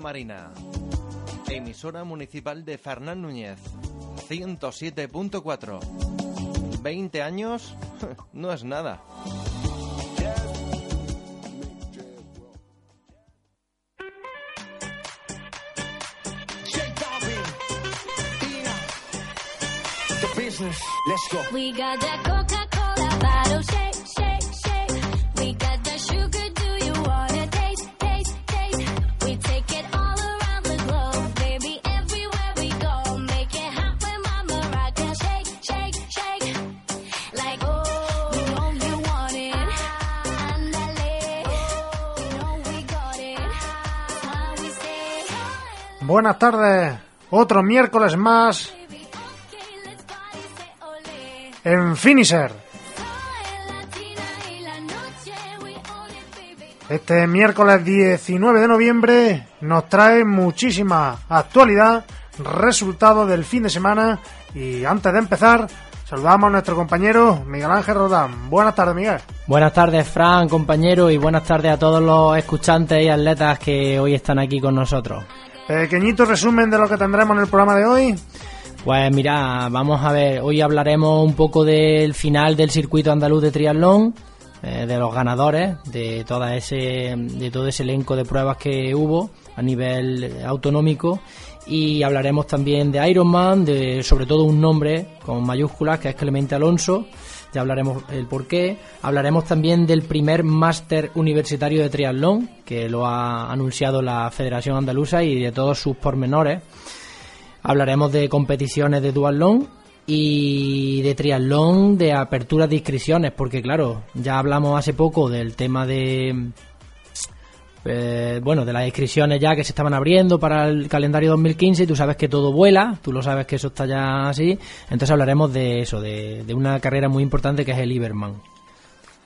Marina. Emisora municipal de Fernán Núñez. 107.4. 20 años no es nada. Let's go. We got that Coca-Cola bottle shake, shake, shake. We got Buenas tardes, otro miércoles más en Finisher. Este miércoles 19 de noviembre nos trae muchísima actualidad, resultado del fin de semana y antes de empezar saludamos a nuestro compañero Miguel Ángel Rodán. Buenas tardes Miguel. Buenas tardes, Fran, compañero, y buenas tardes a todos los escuchantes y atletas que hoy están aquí con nosotros. Pequeñito resumen de lo que tendremos en el programa de hoy. Pues mira, vamos a ver, hoy hablaremos un poco del final del circuito andaluz de triatlón, eh, de los ganadores, de toda ese, de todo ese elenco de pruebas que hubo a nivel autonómico y hablaremos también de Ironman, de sobre todo un nombre con mayúsculas que es Clemente Alonso. Ya hablaremos el por qué. Hablaremos también del primer máster universitario de triatlón, que lo ha anunciado la Federación Andaluza y de todos sus pormenores. Hablaremos de competiciones de duatlón y de triatlón de apertura de inscripciones, porque claro, ya hablamos hace poco del tema de eh, bueno, de las inscripciones ya que se estaban abriendo para el calendario 2015 y tú sabes que todo vuela, tú lo sabes que eso está ya así, entonces hablaremos de eso, de, de una carrera muy importante que es el Iberman.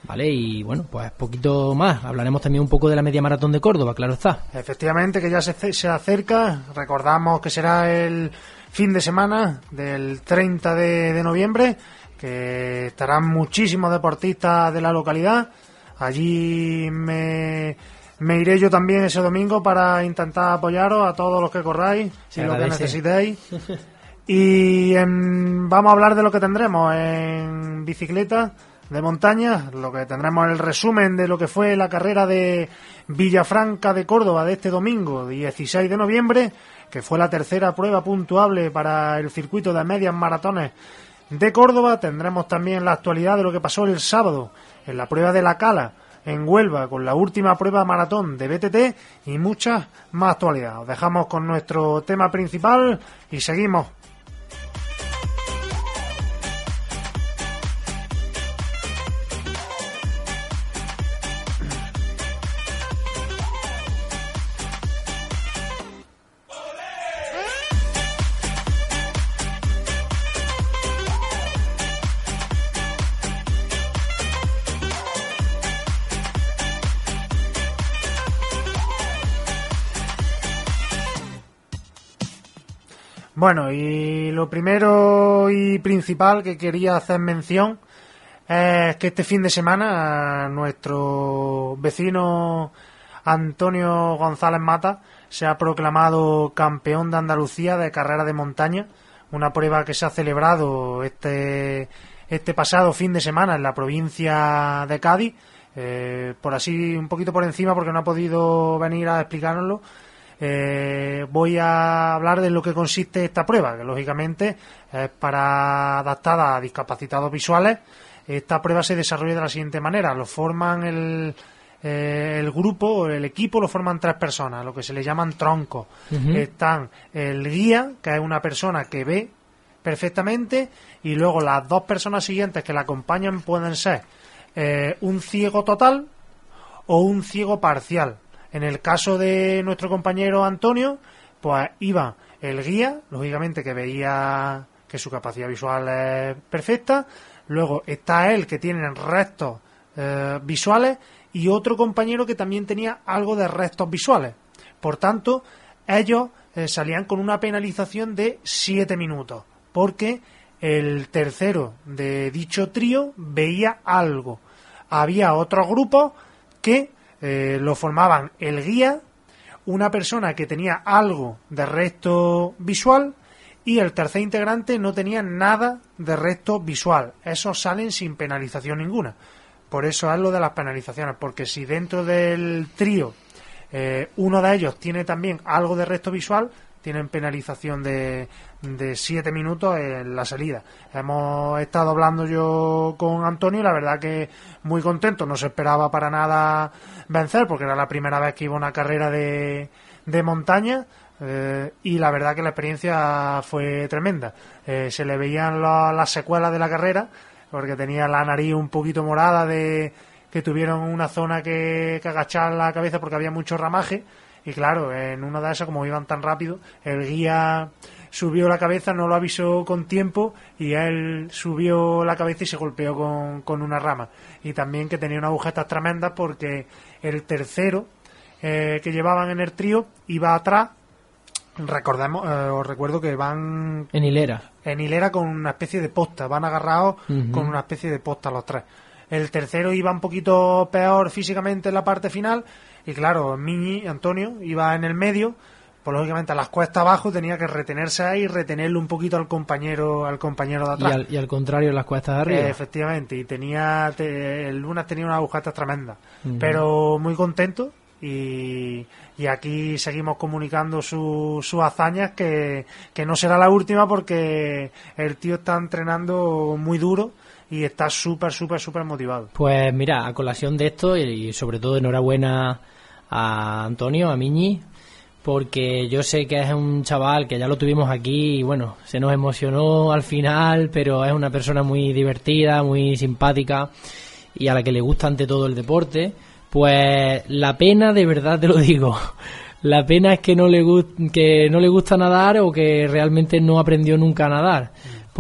¿Vale? Y bueno, pues poquito más. Hablaremos también un poco de la media maratón de Córdoba, claro está. Efectivamente, que ya se, se acerca. Recordamos que será el fin de semana del 30 de, de noviembre, que estarán muchísimos deportistas de la localidad. Allí me, me iré yo también ese domingo para intentar apoyaros a todos los que corráis y lo que necesitéis. Y en- vamos a hablar de lo que tendremos en bicicleta de montaña, lo que tendremos el resumen de lo que fue la carrera de Villafranca de Córdoba de este domingo, 16 de noviembre, que fue la tercera prueba puntuable para el circuito de medias maratones de Córdoba. Tendremos también la actualidad de lo que pasó el sábado en la prueba de la Cala en Huelva con la última prueba maratón de BTT y muchas más actualidad. Os dejamos con nuestro tema principal y seguimos. Bueno, y lo primero y principal que quería hacer mención es que este fin de semana nuestro vecino Antonio González Mata se ha proclamado campeón de Andalucía de carrera de montaña, una prueba que se ha celebrado este, este pasado fin de semana en la provincia de Cádiz. Eh, por así, un poquito por encima, porque no ha podido venir a explicárnoslo. Eh, voy a hablar de lo que consiste esta prueba, que lógicamente es para adaptada a discapacitados visuales. Esta prueba se desarrolla de la siguiente manera: lo forman el, eh, el grupo, el equipo, lo forman tres personas, lo que se le llaman troncos. Están el guía, que es una persona que ve perfectamente y luego las dos personas siguientes que la acompañan pueden ser eh, un ciego total o un ciego parcial. En el caso de nuestro compañero Antonio, pues iba el guía, lógicamente que veía que su capacidad visual es perfecta, luego está él que tiene restos eh, visuales y otro compañero que también tenía algo de restos visuales. Por tanto, ellos eh, salían con una penalización de 7 minutos, porque el tercero de dicho trío veía algo. Había otros grupos que eh, lo formaban el guía, una persona que tenía algo de resto visual y el tercer integrante no tenía nada de resto visual. Esos salen sin penalización ninguna. Por eso es lo de las penalizaciones, porque si dentro del trío eh, uno de ellos tiene también algo de resto visual, tienen penalización de, de siete minutos en la salida. Hemos estado hablando yo con Antonio y la verdad que muy contento, no se esperaba para nada vencer porque era la primera vez que iba una carrera de, de montaña. eh, y la verdad que la experiencia fue tremenda. Eh, se le veían la- las secuelas de la carrera porque tenía la nariz un poquito morada de que tuvieron una zona que, que agachar la cabeza porque había mucho ramaje y claro, en una de esas como iban tan rápido, el guía subió la cabeza, no lo avisó con tiempo y él subió la cabeza y se golpeó con, con una rama. Y también que tenía unas agujetas tremendas porque el tercero eh, que llevaban en el trío iba atrás. Recordemos, eh, os recuerdo que van En hilera. en hilera con una especie de posta, van agarrados con una especie de posta los tres. El tercero iba un poquito peor físicamente en la parte final y claro, Miñi, Antonio, iba en el medio, pues lógicamente a las cuestas abajo tenía que retenerse ahí y retenerle un poquito al compañero al compañero de Y atrás. al, y al contrario, las cuestas de arriba. Eh, efectivamente, y tenía te- el lunes tenía unas agujetas tremendas, pero muy contento y, y aquí seguimos comunicando su- sus hazañas que, que no será la última porque el tío está entrenando muy duro y está súper, súper, súper motivado. Pues mira, a colación de esto y sobre todo enhorabuena a Antonio, a Miñi, porque yo sé que es un chaval que ya lo tuvimos aquí y bueno, se nos emocionó al final, pero es una persona muy divertida, muy simpática y a la que le gusta ante todo el deporte. Pues la pena, de verdad te lo digo, la pena es que no le, que no le gusta nadar o que realmente no aprendió nunca a nadar.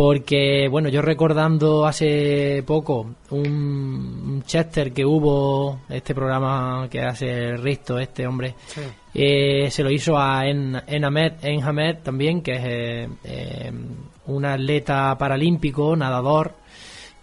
Porque, bueno, yo recordando hace poco un, Chester que hubo, este programa que hace Risto, este hombre, Sí. eh, se lo hizo a En, Enamed, Enhamed también, que es eh, eh, un atleta paralímpico, nadador,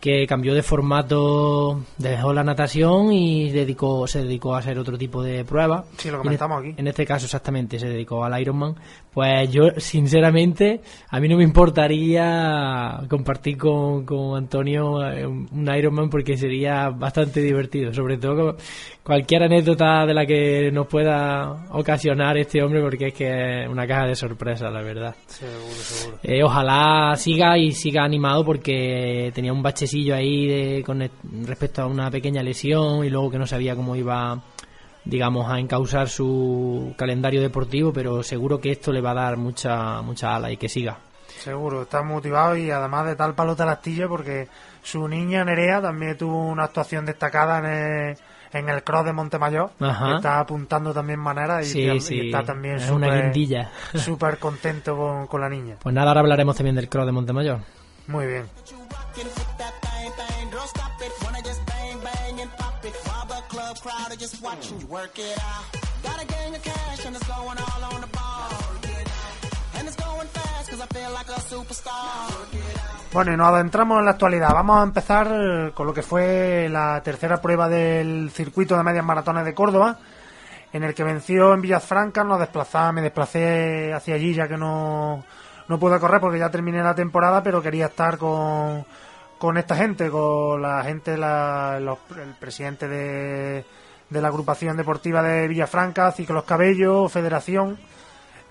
que cambió de formato, dejó la natación y dedicó, se dedicó a hacer otro tipo de pruebas. Sí, lo En comentamos e- aquí. En este caso, exactamente, se dedicó al Ironman. Pues yo, sinceramente, a mí no me importaría compartir con, con Antonio eh, un Ironman porque sería bastante divertido. Sobre todo cualquier anécdota de la que nos pueda ocasionar este hombre porque es que es una caja de sorpresas, la verdad. Seguro, seguro. Eh, ojalá siga y siga animado porque tenía un bachecillo ahí de, con respecto a una pequeña lesión y luego que no sabía cómo iba, digamos, a encauzar su calendario deportivo, pero seguro que esto le va a dar mucha mucha ala y que siga. Seguro, está motivado y además de tal palo tal astilla porque su niña Nerea también tuvo una actuación destacada en el, en el cross de Montemayor. Ajá. Está apuntando también manera y, Sí, y sí, está también es una súper guindilla. súper contento con, con la niña. Pues nada, ahora hablaremos también del cross de Montemayor. Muy bien. Bueno, y nos adentramos en la actualidad. Vamos a empezar eh, con lo que fue la tercera prueba del circuito de medias maratones de Córdoba, en el que venció en Villafranca. Nos desplazaba, me desplacé hacia allí ya que no, no pude correr porque ya terminé la temporada, pero quería estar con, con esta gente, con la gente, la- los- el presidente de, la agrupación deportiva de Villafranca, Ciclos Cabello, Federación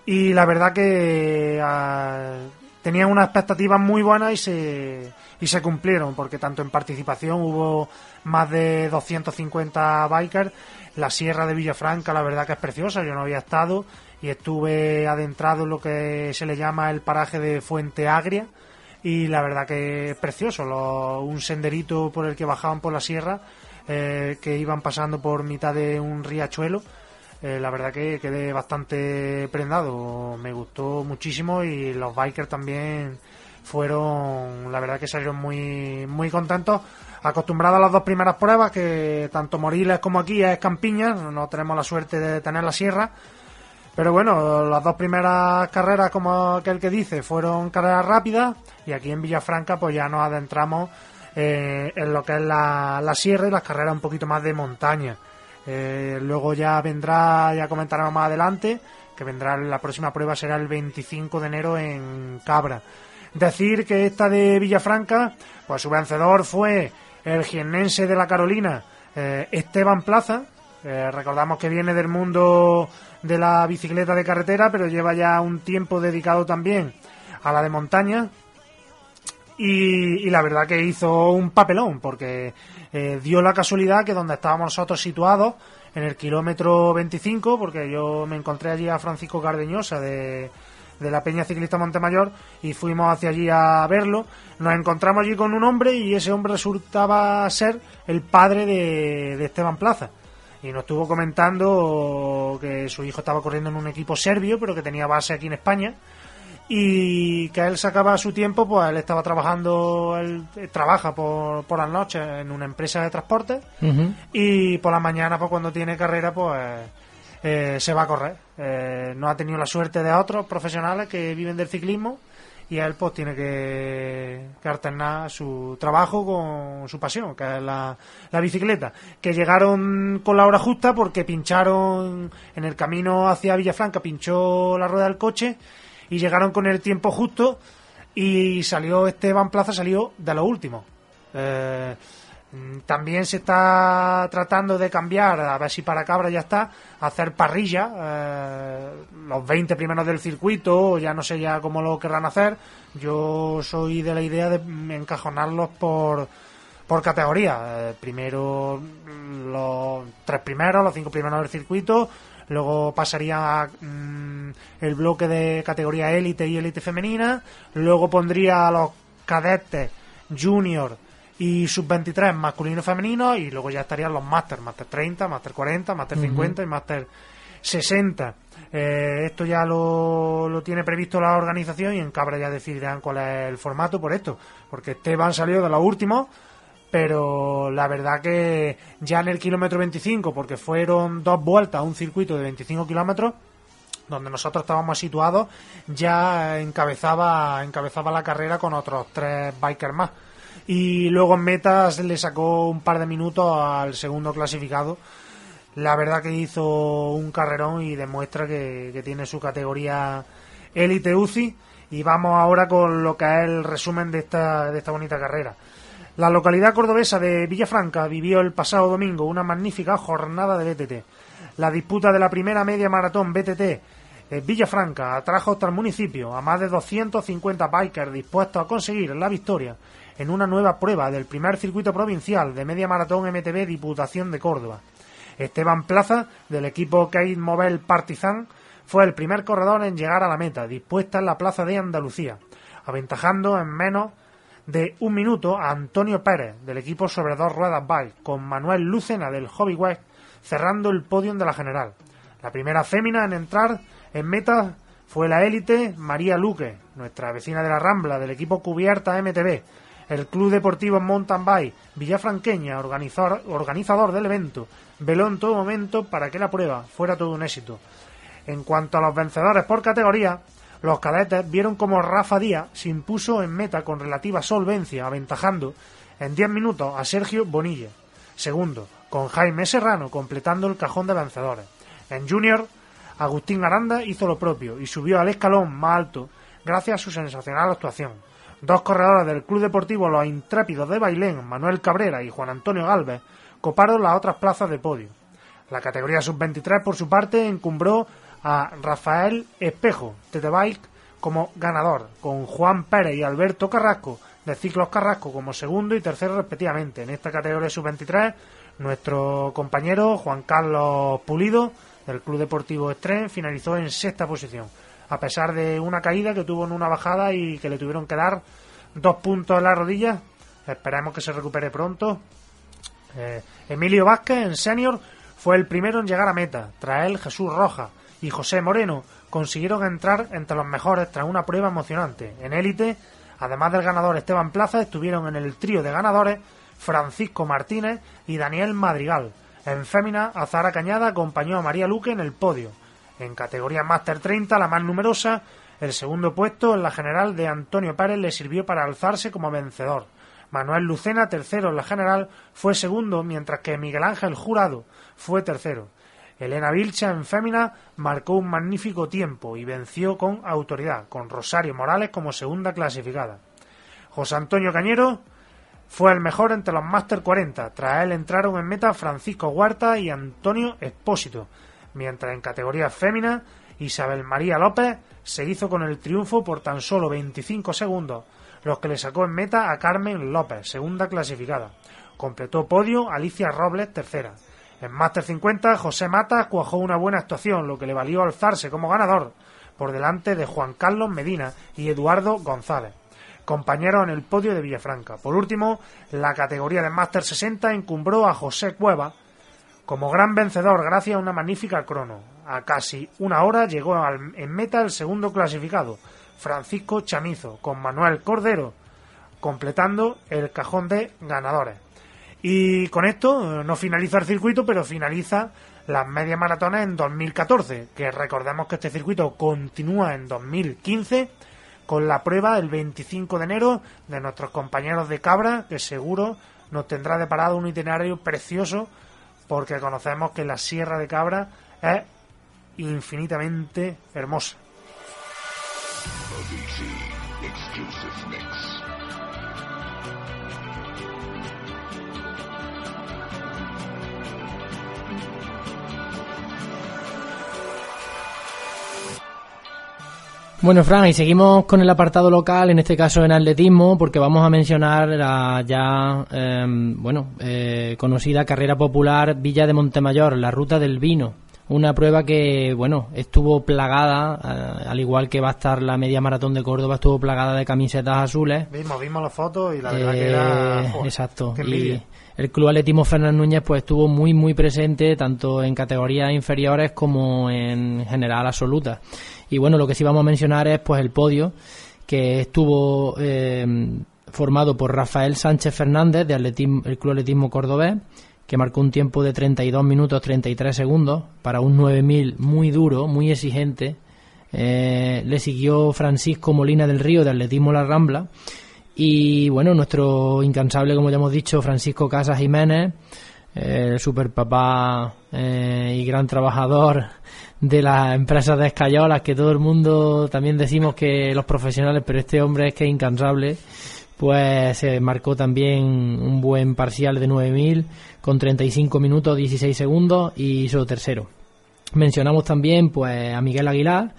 y la verdad que ah, tenían unas expectativas muy buenas y se, y se cumplieron, porque tanto en participación hubo más de 250 bikers. La sierra de Villafranca, la verdad que es preciosa, yo no había estado y estuve adentrado en lo que se le llama el paraje de Fuente Agria, y la verdad que es precioso, un senderito por el que bajaban por la sierra, eh, que iban pasando por mitad de un riachuelo. Eh, la verdad que quedé bastante prendado, me gustó muchísimo y los bikers también fueron, la verdad que salieron muy, muy contentos, acostumbrados a las dos primeras pruebas, que tanto Moriles como aquí es Campiñas, no tenemos la suerte de tener la sierra, pero bueno, las dos primeras carreras, como aquel que dice, fueron carreras rápidas y aquí en Villafranca pues ya nos adentramos eh, en lo que es la, la sierra y las carreras un poquito más de montaña. Eh, luego ya vendrá, ya comentaremos más adelante, que vendrá la próxima prueba será el 25 de enero en Cabra. Decir que esta de Villafranca, pues su vencedor fue el jiennense de la Carolina, eh, Esteban Plaza. Recordamos que viene del mundo de la bicicleta de carretera, pero lleva ya un tiempo dedicado también a la de montaña. Y, la verdad que hizo un papelón, porque eh, dio la casualidad que donde estábamos nosotros situados, en el kilómetro 25, porque yo me encontré allí a Francisco Cardeñosa de, de la Peña Ciclista Montemayor y fuimos hacia allí a verlo. Nos encontramos allí con un hombre y ese hombre resultaba ser el padre de, de Esteban Plaza. Y nos estuvo comentando que su hijo estaba corriendo en un equipo serbio, pero que tenía base aquí en España y que él sacaba su tiempo, pues él estaba trabajando, él eh, trabaja por, por las noches en una empresa de transporte y por la mañana, pues cuando tiene carrera, pues eh, se va a correr. Eh, no ha tenido la suerte de otros profesionales que viven del ciclismo y él pues tiene que, alternar su trabajo con su pasión, que es la, la bicicleta. Que llegaron con la hora justa porque pincharon en el camino hacia Villafranca, pinchó la rueda del coche y llegaron con el tiempo justo y salió Esteban Plaza, salió de lo último. Eh, también se está tratando de cambiar, a ver si para Cabra ya está, hacer parrilla, eh, los 20 primeros del circuito, ya no sé ya cómo lo querrán hacer. Yo soy de la idea de mm, encajonarlos por, por categoría. Eh, primero mm, los tres primeros, los cinco primeros del circuito, luego pasaría mm, el bloque de categoría élite y élite femenina, luego pondría a los cadetes, junior y sub-23 masculino y femenino y luego ya estarían los máster, máster 30, máster 40, máster 50 y máster 60. Eh, esto ya lo, lo tiene previsto la organización y en Cabra ya decidirán cuál es el formato por esto, porque Esteban salió de los últimos pero la verdad que ya en el kilómetro 25, porque fueron dos vueltas a un circuito de 25 kilómetros, donde nosotros estábamos situados, ya encabezaba, encabezaba la carrera con otros tres bikers más. Y luego en metas le sacó un par de minutos al segundo clasificado. La verdad que hizo un carrerón y demuestra que, que tiene su categoría élite UCI. Y vamos ahora con lo que es el resumen de esta, de esta bonita carrera. La localidad cordobesa de Villafranca vivió el pasado domingo una magnífica jornada de BTT. La disputa de la primera media maratón BTT en Villafranca atrajo hasta el municipio a más de 250 bikers dispuestos a conseguir la victoria en una nueva prueba del primer circuito provincial de media maratón MTB Diputación de Córdoba. Esteban Plaza, del equipo Kate Mobile Partizan, fue el primer corredor en llegar a la meta, dispuesta en la plaza de Andalucía, aventajando en menos de un minuto a Antonio Pérez, del equipo sobre dos ruedas bike, con Manuel Lucena, del Hobby West, cerrando el podium de la general. La primera fémina en entrar en meta fue la élite María Luque, nuestra vecina de la Rambla, del equipo Cubierta MTB, el Club Deportivo Mountain Bike Villafranqueña, organizador, organizador del evento, veló en todo momento para que la prueba fuera todo un éxito. En cuanto a los vencedores por categoría, los cadetes vieron como Rafa Díaz se impuso en meta con relativa solvencia, aventajando en 10 minutos a Sergio Bonilla. Segundo, con Jaime Serrano completando el cajón de vencedores. En Junior, Agustín Aranda hizo lo propio y subió al escalón más alto gracias a su sensacional actuación. Dos corredores del Club Deportivo Los Intrépidos de Bailén, Manuel Cabrera y Juan Antonio Galvez, coparon las otras plazas de podio. La categoría sub-23, por su parte, encumbró a Rafael Espejo, de Bike, como ganador, con Juan Pérez y Alberto Carrasco, de Ciclos Carrasco, como segundo y tercero respectivamente. En esta categoría sub-23, nuestro compañero Juan Carlos Pulido, del Club Deportivo Estren, finalizó en sexta posición, a pesar de una caída que tuvo en una bajada y que le tuvieron que dar dos puntos en la rodilla. Esperemos que se recupere pronto. Eh, Emilio Vázquez, en senior, fue el primero en llegar a meta. Tras él, Jesús Rojas y José Moreno consiguieron entrar entre los mejores tras una prueba emocionante. En élite, además del ganador Esteban Plaza, estuvieron en el trío de ganadores Francisco Martínez y Daniel Madrigal. En fémina, Azara Cañada acompañó a María Luque en el podio. En categoría Master 30, la más numerosa, el segundo puesto en la general de Antonio Pérez le sirvió para alzarse como vencedor. Manuel Lucena, tercero en la general, fue segundo, mientras que Miguel Ángel Jurado fue tercero. Elena Vilcha en fémina marcó un magnífico tiempo y venció con autoridad, con Rosario Morales como segunda clasificada. José Antonio Cañero fue el mejor entre los Master 40. Tras él entraron en meta Francisco Huerta y Antonio Espósito, mientras en categoría fémina Isabel María López se hizo con el triunfo por tan solo 25 segundos, los que le sacó en meta a Carmen López, segunda clasificada. Completó podio Alicia Robles, tercera. En Master 50, José Mata cuajó una buena actuación, lo que le valió alzarse como ganador, por delante de Juan Carlos Medina y Eduardo González, compañeros en el podio de Villafranca. Por último, la categoría de Master 60 encumbró a José Cueva como gran vencedor gracias a una magnífica crono. A casi una hora llegó al- en meta el segundo clasificado, Francisco Chamizo, con Manuel Cordero, completando el cajón de ganadores. Y con esto eh, no finaliza el circuito, pero finaliza las medias maratones en 2014, que recordemos que este circuito continúa en 2015 con la prueba el 25 de enero de nuestros compañeros de Cabra, que seguro nos tendrá deparado un itinerario precioso, porque conocemos que la Sierra de Cabra es infinitamente hermosa. Bueno, Fran, y seguimos con el apartado local, en este caso en atletismo, porque vamos a mencionar la ya, eh, bueno, eh, conocida carrera popular Villa de Montemayor, la ruta del vino. Una prueba que, bueno, estuvo plagada, eh, al igual que va a estar la media maratón de Córdoba, estuvo plagada de camisetas azules. Vimos, vimos las fotos y la verdad que Eh, era... joder, exacto. Y el Club Atletismo Fernández Núñez pues estuvo muy muy presente tanto en categorías inferiores como en general absoluta. Y bueno, lo que sí vamos a mencionar es pues el podio que estuvo eh, formado por Rafael Sánchez Fernández de atletismo, el Club Atletismo Cordobés que marcó un tiempo de 32 minutos 33 segundos para un 9000 muy duro, muy exigente. Eh, le siguió Francisco Molina del Río de Atletismo La Rambla y bueno, nuestro incansable, como ya hemos dicho, Francisco Casas Jiménez, el super papá eh, y gran trabajador de las empresas de escayolas, que todo el mundo también decimos que los profesionales, pero este hombre es que es incansable, pues se marcó también un buen parcial de 9000 con 35 minutos 16 segundos y hizo tercero. Mencionamos también pues a Miguel Aguilar,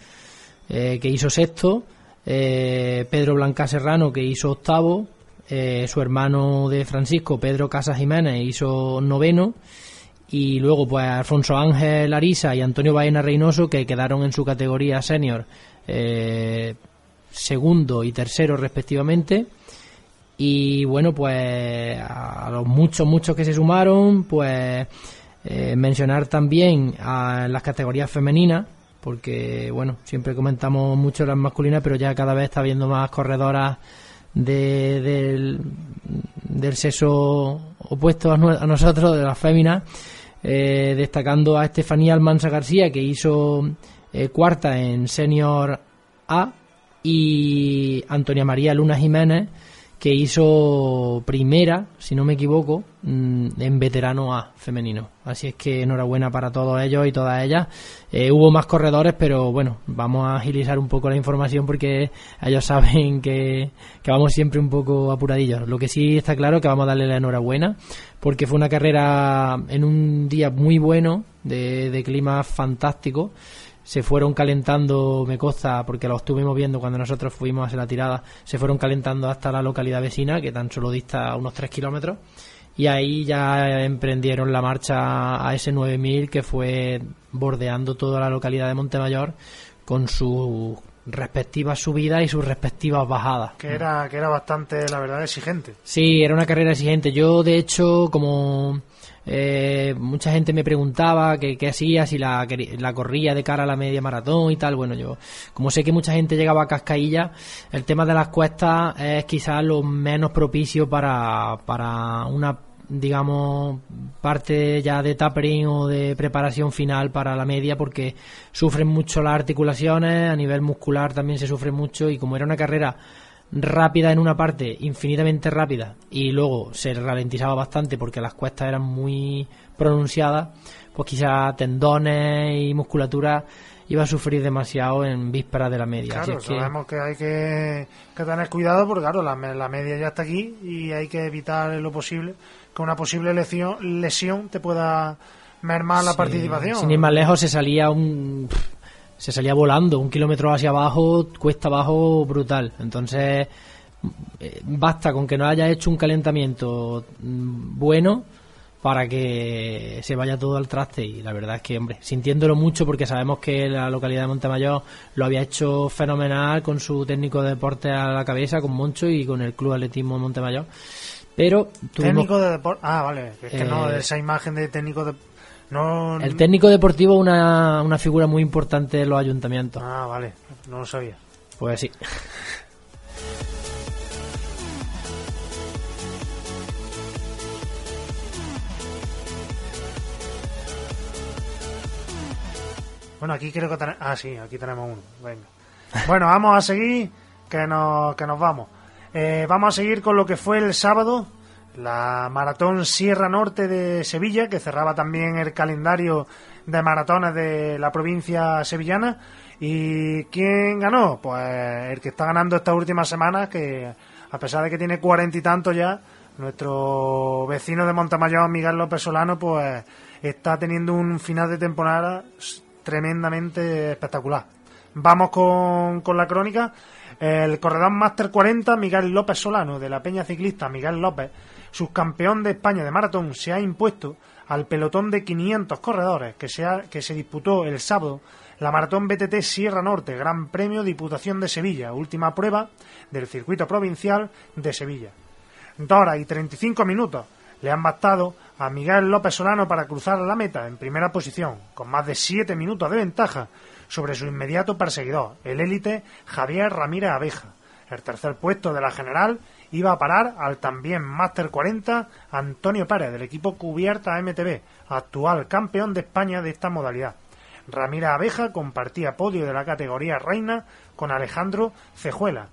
eh, que hizo sexto, eh, Pedro Blanca Serrano, que hizo octavo, eh, su hermano de Francisco, Pedro Casas Jiménez, hizo noveno, y luego pues Alfonso Ángel Arisa y Antonio Baena Reynoso, que quedaron en su categoría senior eh, segundo y tercero respectivamente. Y bueno, pues a los muchos, muchos que se sumaron, pues eh, mencionar también a las categorías femeninas, porque bueno, siempre comentamos mucho las masculinas, pero ya cada vez está habiendo más corredoras de, del, del sexo opuesto a, nosotros, de las féminas, eh, destacando a Estefanía Almanza García, que hizo eh, cuarta en Senior A, y Antonia María Luna Jiménez, que hizo primera, si no me equivoco, mm, en veterano A femenino. Así es que enhorabuena para todos ellos y todas ellas. Eh, hubo más corredores, pero bueno, vamos a agilizar un poco la información porque ellos saben que, que vamos siempre un poco apuradillos. Lo que sí está claro que vamos a darle la enhorabuena porque fue una carrera en un día muy bueno, de, de clima fantástico se fueron calentando, me consta, porque lo estuvimos viendo cuando nosotros fuimos a hacer la tirada, se fueron calentando hasta la localidad vecina, que tan solo dista unos 3 kilómetros, y ahí ya emprendieron la marcha a ese 9000 que fue bordeando toda la localidad de Montemayor con sus respectivas subidas y sus respectivas bajadas. Que era, que era bastante, la verdad, exigente. Sí, era una carrera exigente. Yo, de hecho, como eh, mucha gente me preguntaba qué hacía, si la corría de cara a la media maratón y tal, bueno, yo, como sé que mucha gente llegaba a cascailla, el tema de las cuestas es quizás lo menos propicio para, para una digamos parte ya de tapering o de preparación final para la media porque sufren mucho las articulaciones a nivel muscular también se sufre mucho y como era una carrera rápida en una parte, infinitamente rápida, y luego se ralentizaba bastante porque las cuestas eran muy pronunciadas, pues quizá tendones y musculatura iba a sufrir demasiado en vísperas de la media. Así Claro, es sabemos que hay que, que tener cuidado porque, claro, la, me- la media ya está aquí y hay que evitar lo posible que una posible lesión, lesión te pueda mermar la participación. Sin ir más lejos se salía un se salía volando un kilómetro hacia abajo, cuesta abajo brutal. Entonces eh, basta con que no haya hecho un calentamiento mm, bueno para que se vaya todo al traste y la verdad es que hombre sintiéndolo mucho porque sabemos que la localidad de Montemayor lo había hecho fenomenal con su técnico de deporte a la cabeza con Moncho y con el club atletismo de Montemayor pero tuvimos Técnico de deporte. Ah, vale. Es que no, Eh, esa imagen de técnico de. No. el técnico deportivo una, una figura muy importante en los ayuntamientos Ah, vale. No lo sabía. Pues sí. Bueno, aquí creo que tenemos... Ah, sí, aquí tenemos uno. Venga. Bueno, vamos a seguir, que nos, que nos vamos. Eh, vamos a seguir con lo que fue el sábado, la Maratón Sierra Norte de Sevilla, que cerraba también el calendario de maratones de la provincia sevillana. ¿Y quién ganó? Pues el que está ganando estas últimas semanas, que a pesar de que tiene cuarenta y tantos ya, nuestro vecino de Montemayor, Miguel López Solano, pues está teniendo un final de temporada tremendamente espectacular. Vamos con, con la crónica. El corredor Master 40, Miguel López Solano, de la Peña Ciclista Miguel López, subcampeón de España de maratón, se ha impuesto al pelotón de 500 corredores que se, ha- que se disputó el sábado la Maratón BTT Sierra Norte, Gran Premio Diputación de Sevilla, última prueba del circuito provincial de Sevilla. Dos horas y 35 minutos le han bastado a Miguel López Solano para cruzar la meta en primera posición, con más de 7 minutos de ventaja sobre su inmediato perseguidor, el élite Javier Ramírez Abeja. El tercer puesto de la general iba a parar al también Máster 40 Antonio Pérez del equipo Cubierta MTB, actual campeón de España de esta modalidad. Ramírez Abeja compartía podio de la categoría reina con Alejandro Cejuela,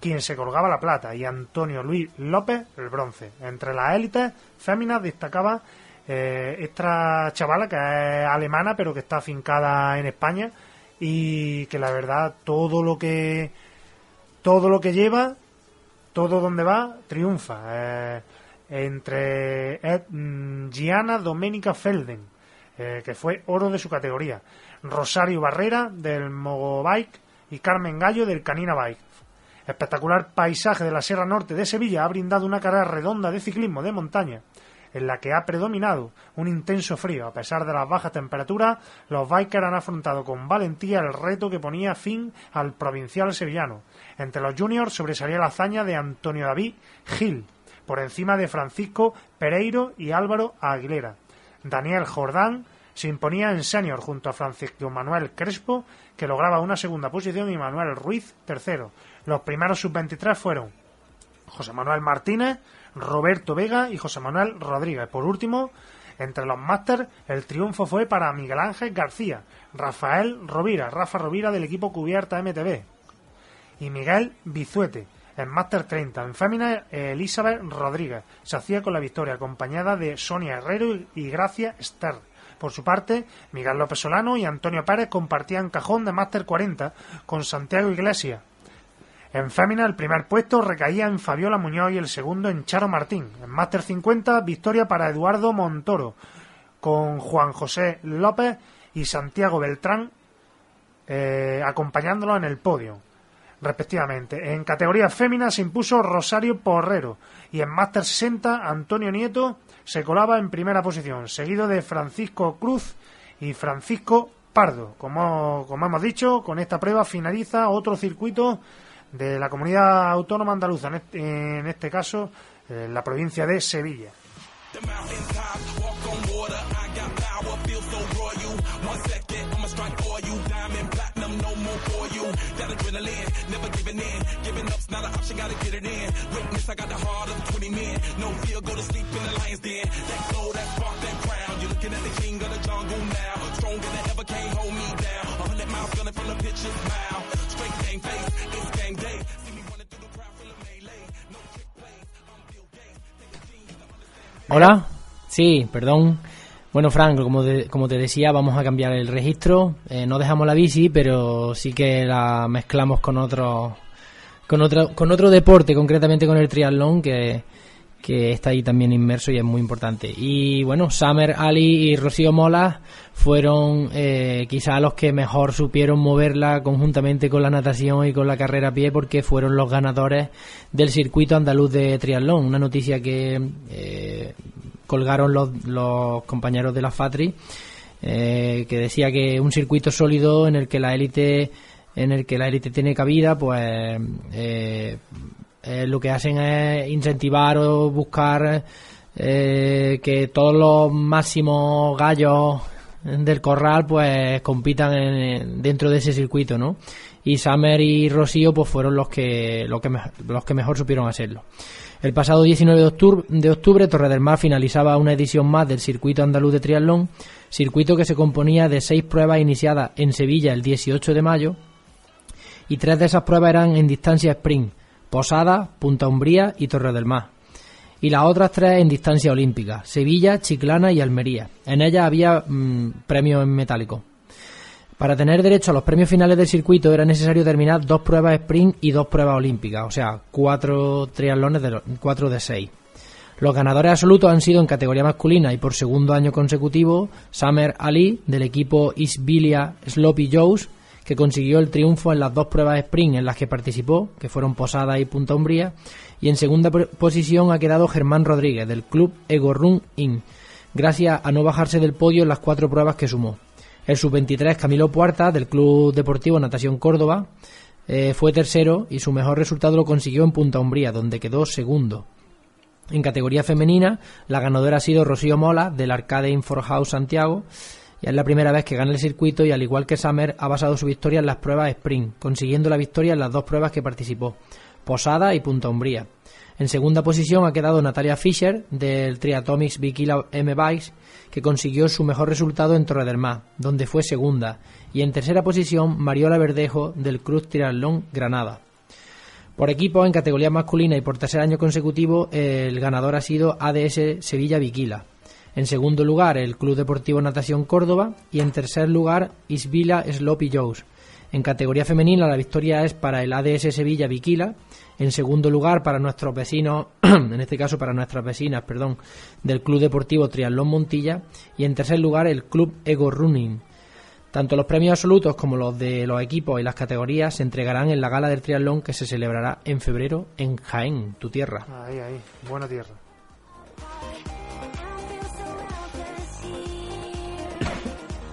quien se colgaba la plata, y Antonio Luis López el bronce. Entre las élites féminas destacaba eh, esta chavala que es alemana pero que está afincada en España y que la verdad todo lo que todo lo que lleva todo donde va triunfa Eh, entre eh, mm, Domenica Felden eh, que fue oro de su categoría Rosario Barrera del Mogobike y Carmen Gallo del Canina Bike. Espectacular paisaje de la Sierra Norte de Sevilla ha brindado una carrera redonda de ciclismo de montaña en la que ha predominado un intenso frío. A pesar de las bajas temperaturas, los bikers han afrontado con valentía el reto que ponía fin al provincial sevillano. Entre los juniors sobresalía la hazaña de Antonio David Gil, por encima de Francisco Pereiro y Álvaro Aguilera. Daniel Jordán se imponía en senior junto a Francisco Manuel Crespo, que lograba una segunda posición, y Manuel Ruiz tercero. Los primeros sub-23 fueron José Manuel Martínez, Roberto Vega y José Manuel Rodríguez. Por último, entre los máster, el triunfo fue para Miguel Ángel García, Rafael Rovira, Rafa Rovira del equipo Cubierta MTV y Miguel Bizuete. En Máster 30, en fémina, Elizabeth Rodríguez se hacía con la victoria, acompañada de Sonia Herrero y Gracia Ster. Por su parte, Miguel López Solano y Antonio Pérez compartían cajón de Máster 40 con Santiago Iglesias. En fémina, el primer puesto recaía en Fabiola Muñoz y el segundo en Charo Martín. En Máster 50, victoria para Eduardo Montoro, con Juan José López y Santiago Beltrán eh, acompañándolo en el podio, respectivamente. En categoría fémina se impuso Rosario Porrero y en Máster 60 Antonio Nieto se colaba en primera posición, seguido de Francisco Cruz y Francisco Pardo. Como, como hemos dicho, con esta prueba finaliza otro circuito de la comunidad autónoma andaluza, en este, este caso la provincia de Sevilla. Hola. Sí, perdón. Bueno, Frank, como, de- como te decía, vamos a cambiar el registro. Eh, no dejamos la bici, pero sí que la mezclamos con otro, con otro, con otro deporte, concretamente con el triatlón, que, que está ahí también inmerso y es muy importante. Y bueno, Summer Ali y Rocío Mola fueron eh, quizá los que mejor supieron moverla conjuntamente con la natación y con la carrera a pie porque fueron los ganadores del circuito andaluz de triatlón. Una noticia que eh, colgaron los, los compañeros de la FATRI eh, que decía que un circuito sólido en el que la élite en el que la élite tiene cabida pues eh, lo que hacen es incentivar o buscar eh, que todos los máximos gallos del corral pues compitan en- dentro de ese circuito no y Summer y Rocío pues fueron los que los que, los que mejor supieron hacerlo. El pasado 19 de octubre, de octubre, Torre del Mar finalizaba una edición más del Circuito Andaluz de Triatlón, circuito que se componía de seis pruebas iniciadas en Sevilla el 18 de mayo y tres de esas pruebas eran en distancia sprint, Posada, Punta Umbría y Torre del Mar. Y las otras tres en distancia olímpica, Sevilla, Chiclana y Almería. En ellas había mm, premios en metálico. Para tener derecho a los premios finales del circuito era necesario terminar dos pruebas sprint y dos pruebas olímpicas, o sea, cuatro triatlones de cuatro de seis. Los ganadores absolutos han sido en categoría masculina y por segundo año consecutivo Summer Ali del equipo Isbilia Sloppy Joes, que consiguió el triunfo en las dos pruebas sprint en las que participó, que fueron Posada y Punta Umbría, y en segunda posición ha quedado Germán Rodríguez del club Ego Run In, gracias a no bajarse del podio en las cuatro pruebas que sumó. El sub-23 Camilo Puerta del Club Deportivo Natación Córdoba eh, fue tercero y su mejor resultado lo consiguió en Punta Umbría, donde quedó segundo. En categoría femenina, la ganadora ha sido Rocío Mola del Arcade Inforhouse Santiago. Y es la primera vez que gana el circuito y al igual que Summer ha basado su victoria en las pruebas sprint, consiguiendo la victoria en las dos pruebas que participó, Posada y Punta Umbría. En segunda posición ha quedado Natalia Fischer del Triatomics Bikila M Bikes, que consiguió su mejor resultado en Torre del Mar, donde fue segunda. Y en tercera posición Mariola Verdejo del Cruz Triatlón Granada. Por equipo, en categoría masculina y por tercer año consecutivo, el ganador ha sido ADS Sevilla Viquila. En segundo lugar, el Club Deportivo Natación Córdoba. Y en tercer lugar, Isvila Sloppy Joes. En categoría femenina, la victoria es para el ADS Sevilla Viquila. En segundo lugar, para nuestros vecinos, en este caso para nuestras vecinas, perdón, del Club Deportivo Triatlón Montilla. Y en tercer lugar, el Club Ego Running. Tanto los premios absolutos como los de los equipos y las categorías se entregarán en la gala del triatlón que se celebrará en febrero en Jaén, tu tierra. Ahí, ahí, buena tierra.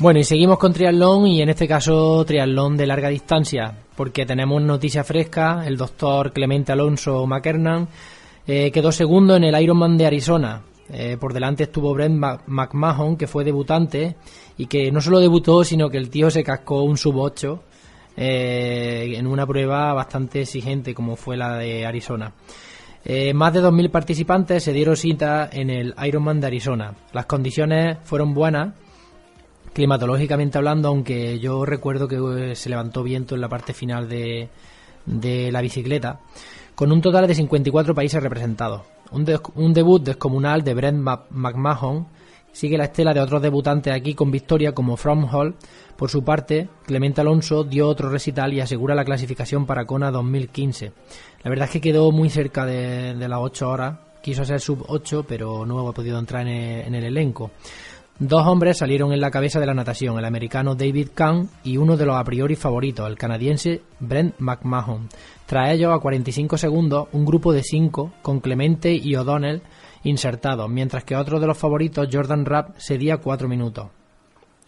Bueno, y seguimos con triatlón y en este caso triatlón de larga distancia, porque tenemos noticia fresca, el doctor Clemente Alonso McKernan eh, quedó segundo en el Ironman de Arizona. Eh, por delante estuvo Brent McMahon, que fue debutante y que no solo debutó, sino que el tío se cascó un sub 8 eh, en una prueba bastante exigente como fue la de Arizona. Eh, más de 2.000 participantes se dieron cita en el Ironman de Arizona. Las condiciones fueron buenas, climatológicamente hablando, aunque yo recuerdo que eh, se levantó viento en la parte final de, de la bicicleta, con un total de 54 países representados. Un, un debut descomunal de Brent Ma- McMahon, Sigue la estela de otros debutantes aquí con victoria como From Hall. Por su parte, Clemente Alonso dio otro recital y asegura la clasificación para Kona 2015. La verdad es que quedó muy cerca de, de las 8 horas. Quiso ser sub 8, pero no ha podido entrar en en el elenco. Dos hombres salieron en la cabeza de la natación, el americano David Kahn y uno de los a priori favoritos, el canadiense Brent McMahon. Tras ellos, a 45 segundos, un grupo de cinco, con Clemente y O'Donnell insertados, mientras que otro de los favoritos, Jordan Rapp, cedía 4 minutos.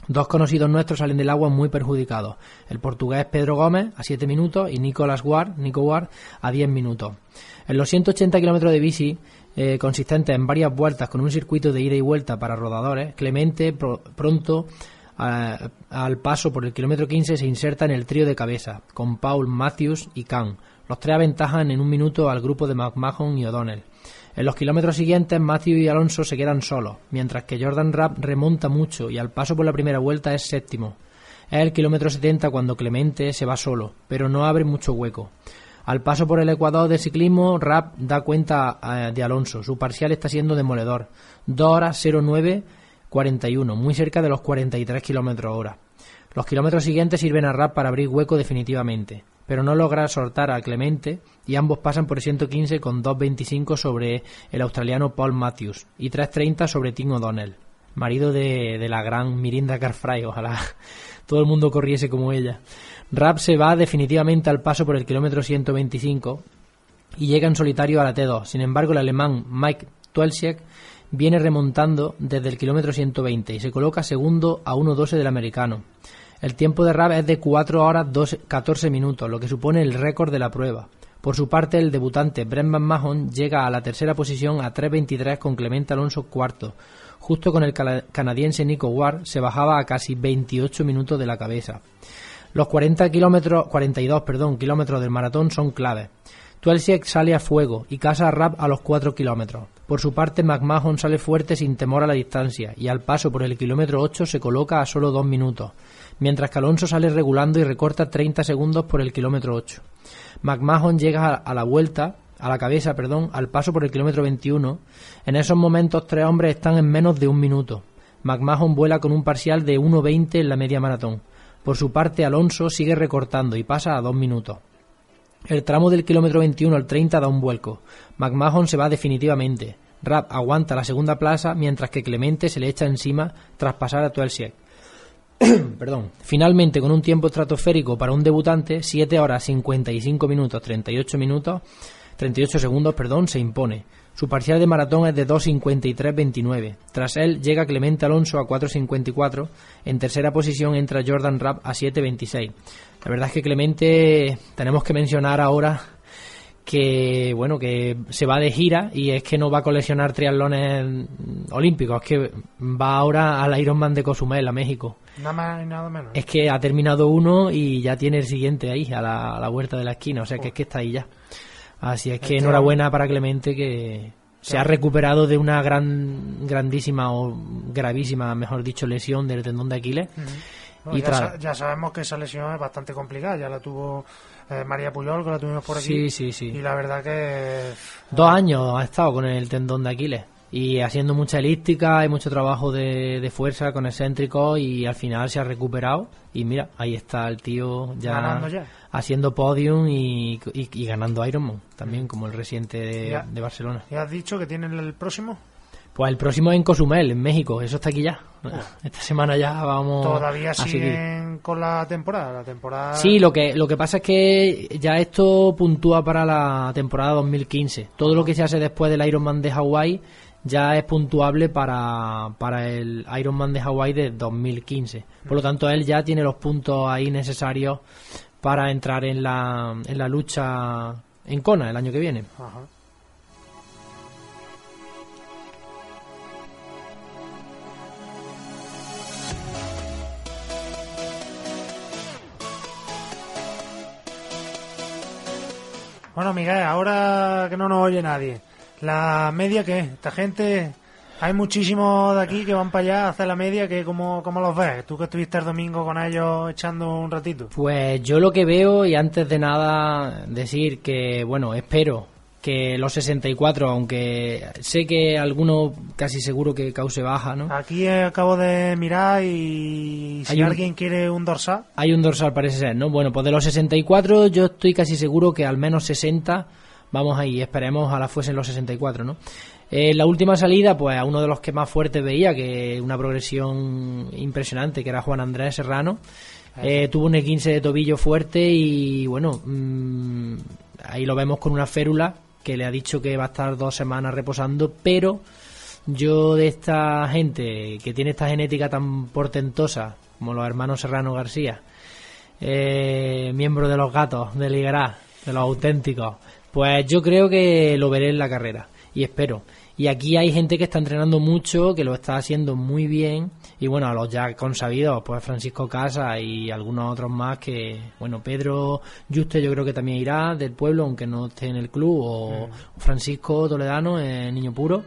Dos conocidos nuestros salen del agua muy perjudicados. El portugués Pedro Gómez a 7 minutos y Nicolas Ward, Nico Ward a 10 minutos. En los 180 kilómetros de bici, eh, consistentes en varias vueltas con un circuito de ida y vuelta para rodadores, Clemente pro- pronto al paso por el kilómetro 15 se inserta en el trío de cabeza, con Paul, Matthews y Kahn. Los tres aventajan en un minuto al grupo de McMahon y O'Donnell. En los kilómetros siguientes, Matthew y Alonso se quedan solos, mientras que Jordan Rapp remonta mucho y al paso por la primera vuelta es séptimo. Es el kilómetro 70 cuando Clemente se va solo, pero no abre mucho hueco. Al paso por el Ecuador de ciclismo, Rapp da cuenta eh, de Alonso. Su parcial está siendo demoledor. 2 horas 09 41, muy cerca de los 43 kilómetros hora. Los kilómetros siguientes sirven a Rapp para abrir hueco definitivamente, pero no logra soltar a Clemente y ambos pasan por el 115 con 2.25 sobre el australiano Paul Matthews y 3.30 sobre Tim O'Donnell, marido de, de la gran Mirinda Carfry, ojalá todo el mundo corriese como ella. Rapp se va definitivamente al paso por el kilómetro 125 y llega en solitario a la T2. Sin embargo, el alemán Mike Tuelsiek viene remontando desde el kilómetro 120 y se coloca segundo a 1.12 del americano. El tiempo de Rapp es de 4 horas 12 14 minutos, lo que supone el récord de la prueba. Por su parte, el debutante Brendan Mahon llega a la tercera posición a 3.23 con Clemente Alonso cuarto. Justo con el canadiense Nico Ward se bajaba a casi 28 minutos de la cabeza. Los 40 kilómetros, 42 perdón, kilómetros del maratón son claves. Tuelsiek sale a fuego y casa a Rapp a los 4 kilómetros. Por su parte, McMahon sale fuerte sin temor a la distancia y al paso por el kilómetro 8 se coloca a solo 2 minutos, mientras que Alonso sale regulando y recorta 30 segundos por el kilómetro 8. McMahon llega a- la vuelta, a la cabeza, perdón, al paso por el kilómetro 21. En esos momentos, tres hombres están en menos de un minuto. McMahon vuela con un parcial de 1.20 en la media maratón. Por su parte, Alonso sigue recortando y pasa a dos minutos. El tramo del kilómetro 21 al 30 da un vuelco. McMahon se va definitivamente. Rapp aguanta la segunda plaza mientras que Clemente se le echa encima tras pasar a Tuelsiek. Perdón. Finalmente, con un tiempo estratosférico para un debutante, 7 horas 55 minutos 38 minutos 38 segundos, perdón, se impone. Su parcial de maratón es de 2.53.29. Tras él llega Clemente Alonso a 4.54. En tercera posición entra Jordan Rapp a 7.26. La verdad es que Clemente tenemos que mencionar ahora que bueno que se va de gira y es que no va a coleccionar triatlones olímpicos, es que va ahora al Ironman de Cozumel a México. Nada más y nada menos. Es que ha terminado uno y ya tiene el siguiente ahí, a la, a la vuelta de la esquina. O sea que es que está ahí ya. Así es que Este enhorabuena para Clemente que se ha recuperado de una gran, grandísima o gravísima, mejor dicho, lesión del tendón de Aquiles. Bueno, y ya, tra- sa- ya sabemos que esa lesión es bastante complicada. Ya la tuvo eh, María Puyol, que la tuvimos por aquí. Sí, sí, sí. Y la verdad que. Dos años ha estado con el tendón de Aquiles y haciendo mucha elíptica y mucho trabajo de, de fuerza con excéntricos y al final se ha recuperado y mira, ahí está el tío ya, ya. haciendo podium y, y- y ganando Ironman también como el reciente de, Barcelona. ¿Ya has dicho que tienen el próximo? Pues el próximo es en Cozumel, en México, eso está aquí ya. Esta semana ya vamos Todavía siguen con la temporada. La temporada. Sí, lo que, lo que pasa es que ya esto puntúa para la temporada 2015. Todo lo que se hace después del Ironman de Hawái ya es puntuable para, para el Ironman de Hawái de 2015. Por lo tanto, él ya tiene los puntos ahí necesarios para entrar en la, en la lucha en Kona el año que viene. Bueno, Miguel, ahora que no nos oye nadie, ¿la media qué? Esta gente, hay muchísimos de aquí que van para allá a hacer la media, que ¿cómo, cómo los ves? Tú que estuviste el domingo con ellos echando un ratito. Pues yo lo que veo, y antes de nada decir que, bueno, espero que los 64, aunque sé que alguno casi seguro que cause baja, ¿no? Aquí acabo de mirar y si Hay un- alguien quiere un dorsal, Hay un dorsal, parece ser, ¿no? Bueno, pues de los 64 yo estoy casi seguro que al menos 60 vamos ahí, esperemos a la fuesen los 64, ¿no? Eh, la última salida, pues a uno de los que más fuertes veía, que una progresión impresionante, que era Juan Andrés Serrano, eh, tuvo un 15 de tobillo fuerte y bueno, mm, ahí lo vemos con una férula que le ha dicho que va a estar dos semanas reposando, pero yo de esta gente que tiene esta genética tan portentosa como los hermanos Serrano García, eh, miembro de los gatos de Ligará, de los auténticos, pues yo creo que lo veré en la carrera y espero. Y aquí hay gente que está entrenando mucho, que lo está haciendo muy bien. Y bueno, a los ya consabidos, pues Francisco Casa y algunos otros más que, bueno, Pedro Juste yo creo que también irá del pueblo, aunque no esté en el club, o Francisco Toledano, eh, Niño Puro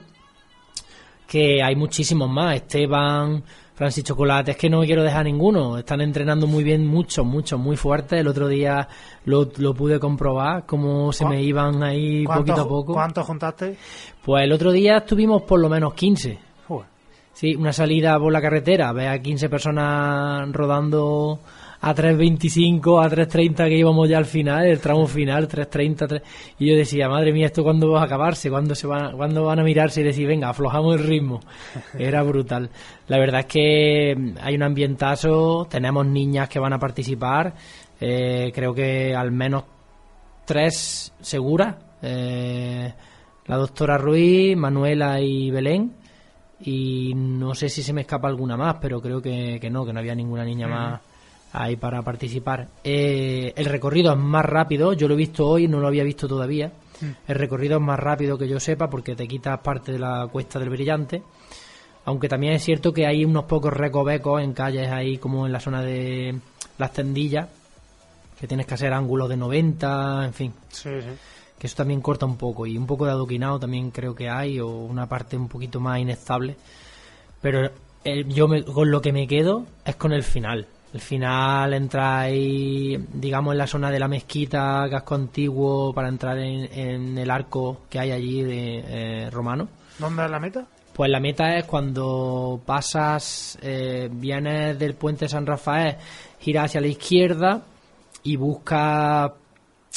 que hay muchísimos más. Esteban, Francis Chocolate, es que no quiero dejar ninguno. Están entrenando muy bien, muchos, muchos, muy fuertes. El otro día lo, lo pude comprobar, cómo se ¿Cu- me iban ahí ¿cuántos poquito a poco. ¿cuántos juntaste? Pues el otro día estuvimos por lo menos 15. Joder. Sí, una salida por la carretera, ve a 15 personas rodando a 3.25, a 3.30 que íbamos ya al final, el tramo final, 3.30, 3... y yo decía, madre mía, ¿esto cuándo va a acabarse? ¿Cuándo, se van, ¿Cuándo van a mirarse y decir, venga, aflojamos el ritmo? Era brutal. La verdad es que mm, hay un ambientazo, tenemos niñas que van a participar, eh, creo que al menos tres seguras, eh, la doctora Ruiz, Manuela y Belén, y no sé si se me escapa alguna más, pero creo que, que no, que no había ninguna niña más ahí para participar. Eh, el recorrido es más rápido, yo lo he visto hoy, no lo había visto todavía. El recorrido es más rápido que yo sepa porque te quitas parte de la cuesta del brillante. Aunque también es cierto que hay unos pocos recovecos en calles ahí como en la zona de las tendillas, que tienes que hacer ángulos de 90, en fin Sí, sí. que eso también corta un poco y un poco de adoquinado también creo que hay o una parte un poquito más inestable pero eh, yo me- con lo que me quedo es con el final el final entra ahí digamos en la zona de la mezquita casco antiguo para entrar en, en el arco que hay allí de eh, romano ¿Dónde es la meta? pues la meta es cuando pasas, eh, vienes del puente San Rafael, giras hacia la izquierda y buscas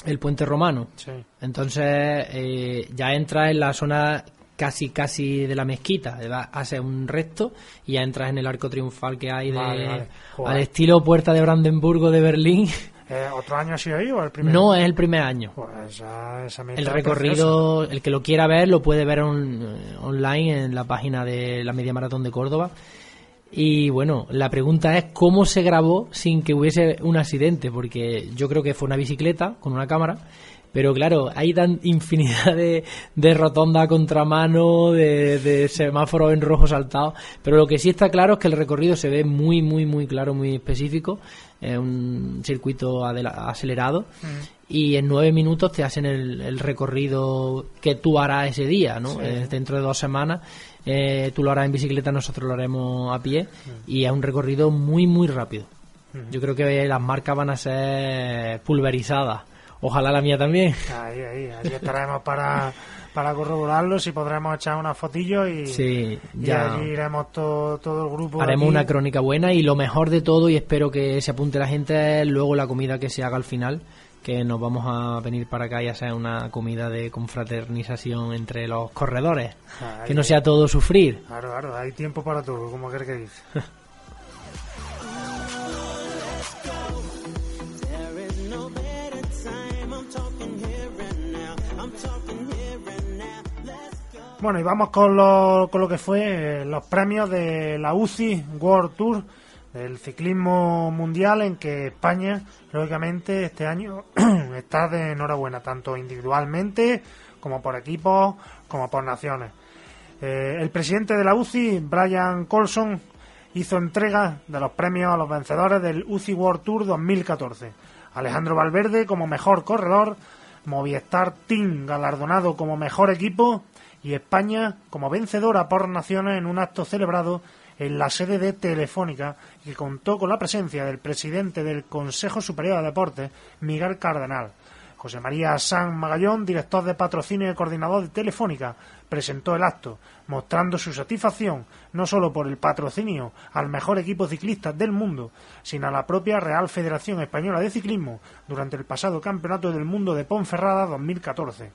el puente romano. Sí. Entonces eh, ya entras en la zona casi casi de la mezquita, haces un recto y ya entras en el arco triunfal que hay de, Vale, vale. Joder. al estilo Puerta de Brandenburgo de Berlín. Eh, ¿Otro año ha sido ahí o el primero? No es el primer año. Pues esa, esa meta El recorrido, el que lo quiera ver, lo puede ver on- online en la página de la Media Maratón de Córdoba. Y bueno, la pregunta es cómo se grabó sin que hubiese un accidente, porque yo creo que fue una bicicleta con una cámara, pero claro, hay tan infinidad de, de rotonda a contramano, de, de semáforos en rojo saltados, pero lo que sí está claro es que el recorrido se ve muy, muy, muy claro, muy específico, es un circuito acelerado y en nueve minutos te hacen el, el recorrido que tú harás ese día, ¿no? Eh, dentro de dos semanas eh, tú lo harás en bicicleta, nosotros lo haremos a pie y es un recorrido muy, muy rápido. Yo creo que las marcas van a ser pulverizadas. Ojalá la mía también. Ahí, ahí, allí estaremos para, para corroborarlo, si podremos echar una fotillo y, Sí, y ya. allí iremos todo, todo el grupo. Haremos aquí. una crónica buena y lo mejor de todo, y espero que se apunte la gente, luego la comida que se haga al final, que nos vamos a venir para acá y hacer una comida de confraternización entre los corredores. Ahí, Que no sea todo sufrir. Claro, claro, hay tiempo para todo, como quieres que dice. Bueno, y vamos con lo, con lo que fue eh, los premios de la UCI World Tour del ciclismo mundial en que España, lógicamente, este año está de enhorabuena, tanto individualmente como por equipos, como por naciones. Eh, el presidente de la UCI, Brian Colson, hizo entrega de los premios a los vencedores del UCI World Tour 2014. Alejandro Valverde como mejor corredor, Movistar Team galardonado como mejor equipo y España como vencedora por naciones en un acto celebrado en la sede de Telefónica que contó con la presencia del presidente del Consejo Superior de Deportes, Miguel Cardenal. José María San Magallón, director de patrocinio y coordinador de Telefónica, presentó el acto, mostrando su satisfacción no solo por el patrocinio al mejor equipo ciclista del mundo, sino a la propia Real Federación Española de Ciclismo durante el pasado Campeonato del Mundo de Ponferrada 2014.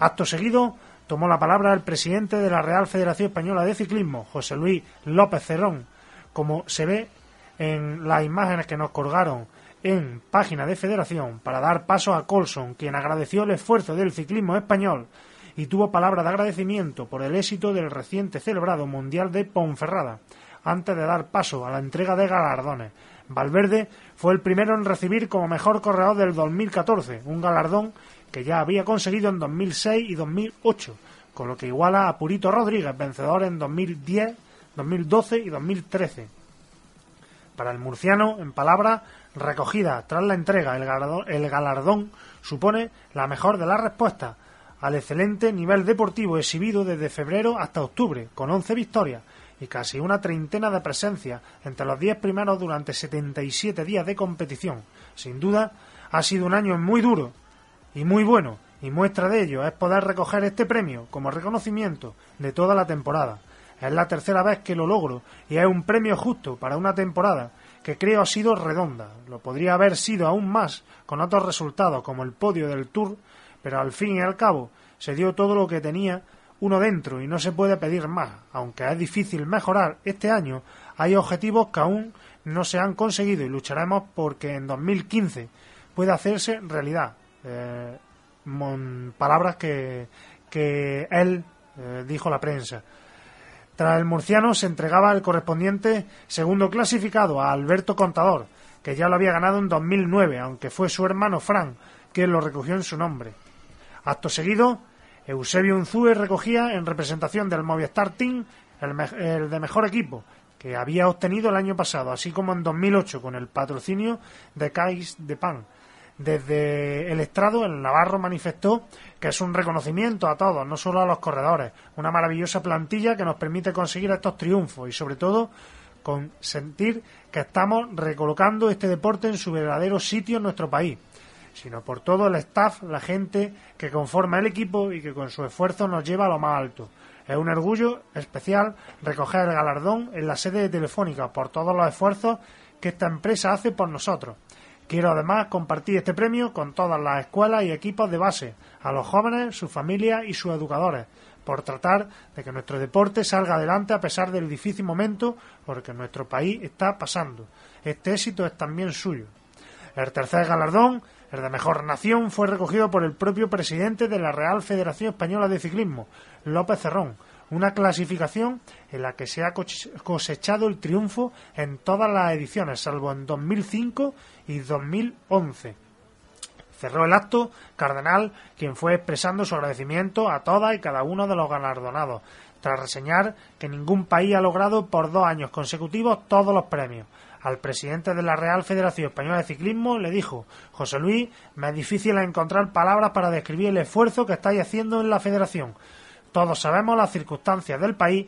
Acto seguido, tomó la palabra el presidente de la Real Federación Española de Ciclismo, José Luis López Cerrón, como se ve en las imágenes que nos colgaron en página de federación para dar paso a Colson, quien agradeció el esfuerzo del ciclismo español y tuvo palabra de agradecimiento por el éxito del reciente celebrado Mundial de Ponferrada, antes de dar paso a la entrega de galardones. Valverde fue el primero en recibir como mejor corredor del 2014, un galardón que ya había conseguido en 2006 y 2008, con lo que iguala a Purito Rodríguez, vencedor en 2010, 2012 y 2013. Para el murciano, en palabras recogida tras la entrega, el galardón, el galardón supone la mejor de las respuestas al excelente nivel deportivo exhibido desde febrero hasta octubre, con 11 victorias y casi una treintena de presencias entre los 10 primeros durante 77 días de competición. Sin duda, ha sido un año muy duro y muy bueno, y muestra de ello es poder recoger este premio como reconocimiento de toda la temporada. Es la tercera vez que lo logro y es un premio justo para una temporada que creo ha sido redonda. Lo podría haber sido aún más con otros resultados como el podio del Tour, pero al fin y al cabo se dio todo lo que tenía uno dentro y no se puede pedir más. Aunque es difícil mejorar este año, hay objetivos que aún no se han conseguido y lucharemos porque en 2015 pueda hacerse realidad. Eh, mon- palabras que, que él eh, dijo a la prensa. Tras el murciano se entregaba el correspondiente segundo clasificado a Alberto Contador, que ya lo había ganado en 2009, aunque fue su hermano Fran quien lo recogió en su nombre. Acto seguido, Eusebio Unzúe recogía en representación del Movistar Team el, me- el de mejor equipo que había obtenido el año pasado, así como en 2008 con el patrocinio de Cais de Pan. Desde el estrado, el Navarro manifestó que es un reconocimiento a todos, no solo a los corredores, una maravillosa plantilla que nos permite conseguir estos triunfos y sobre todo con sentir que estamos recolocando este deporte en su verdadero sitio en nuestro país sino por todo el staff, la gente que conforma el equipo y que con su esfuerzo nos lleva a lo más alto. Es un orgullo especial recoger el galardón en la sede de Telefónica por todos los esfuerzos que esta empresa hace por nosotros. Quiero además compartir este premio con todas las escuelas y equipos de base, a los jóvenes, sus familias y sus educadores, por tratar de que nuestro deporte salga adelante a pesar del difícil momento por que nuestro país está pasando. Este éxito es también suyo. El tercer galardón, el de mejor nación, fue recogido por el propio presidente de la Real Federación Española de Ciclismo, López Cerrón, una clasificación en la que se ha cosechado el triunfo en todas las ediciones, salvo en 2005 y 2011. Cerró el acto Cardenal, quien fue expresando su agradecimiento a todas y cada uno de los galardonados, tras reseñar que ningún país ha logrado por dos años consecutivos todos los premios. Al presidente de la Real Federación Española de Ciclismo le dijo, José Luis, me es difícil encontrar palabras para describir el esfuerzo que estáis haciendo en la federación. Todos sabemos las circunstancias del país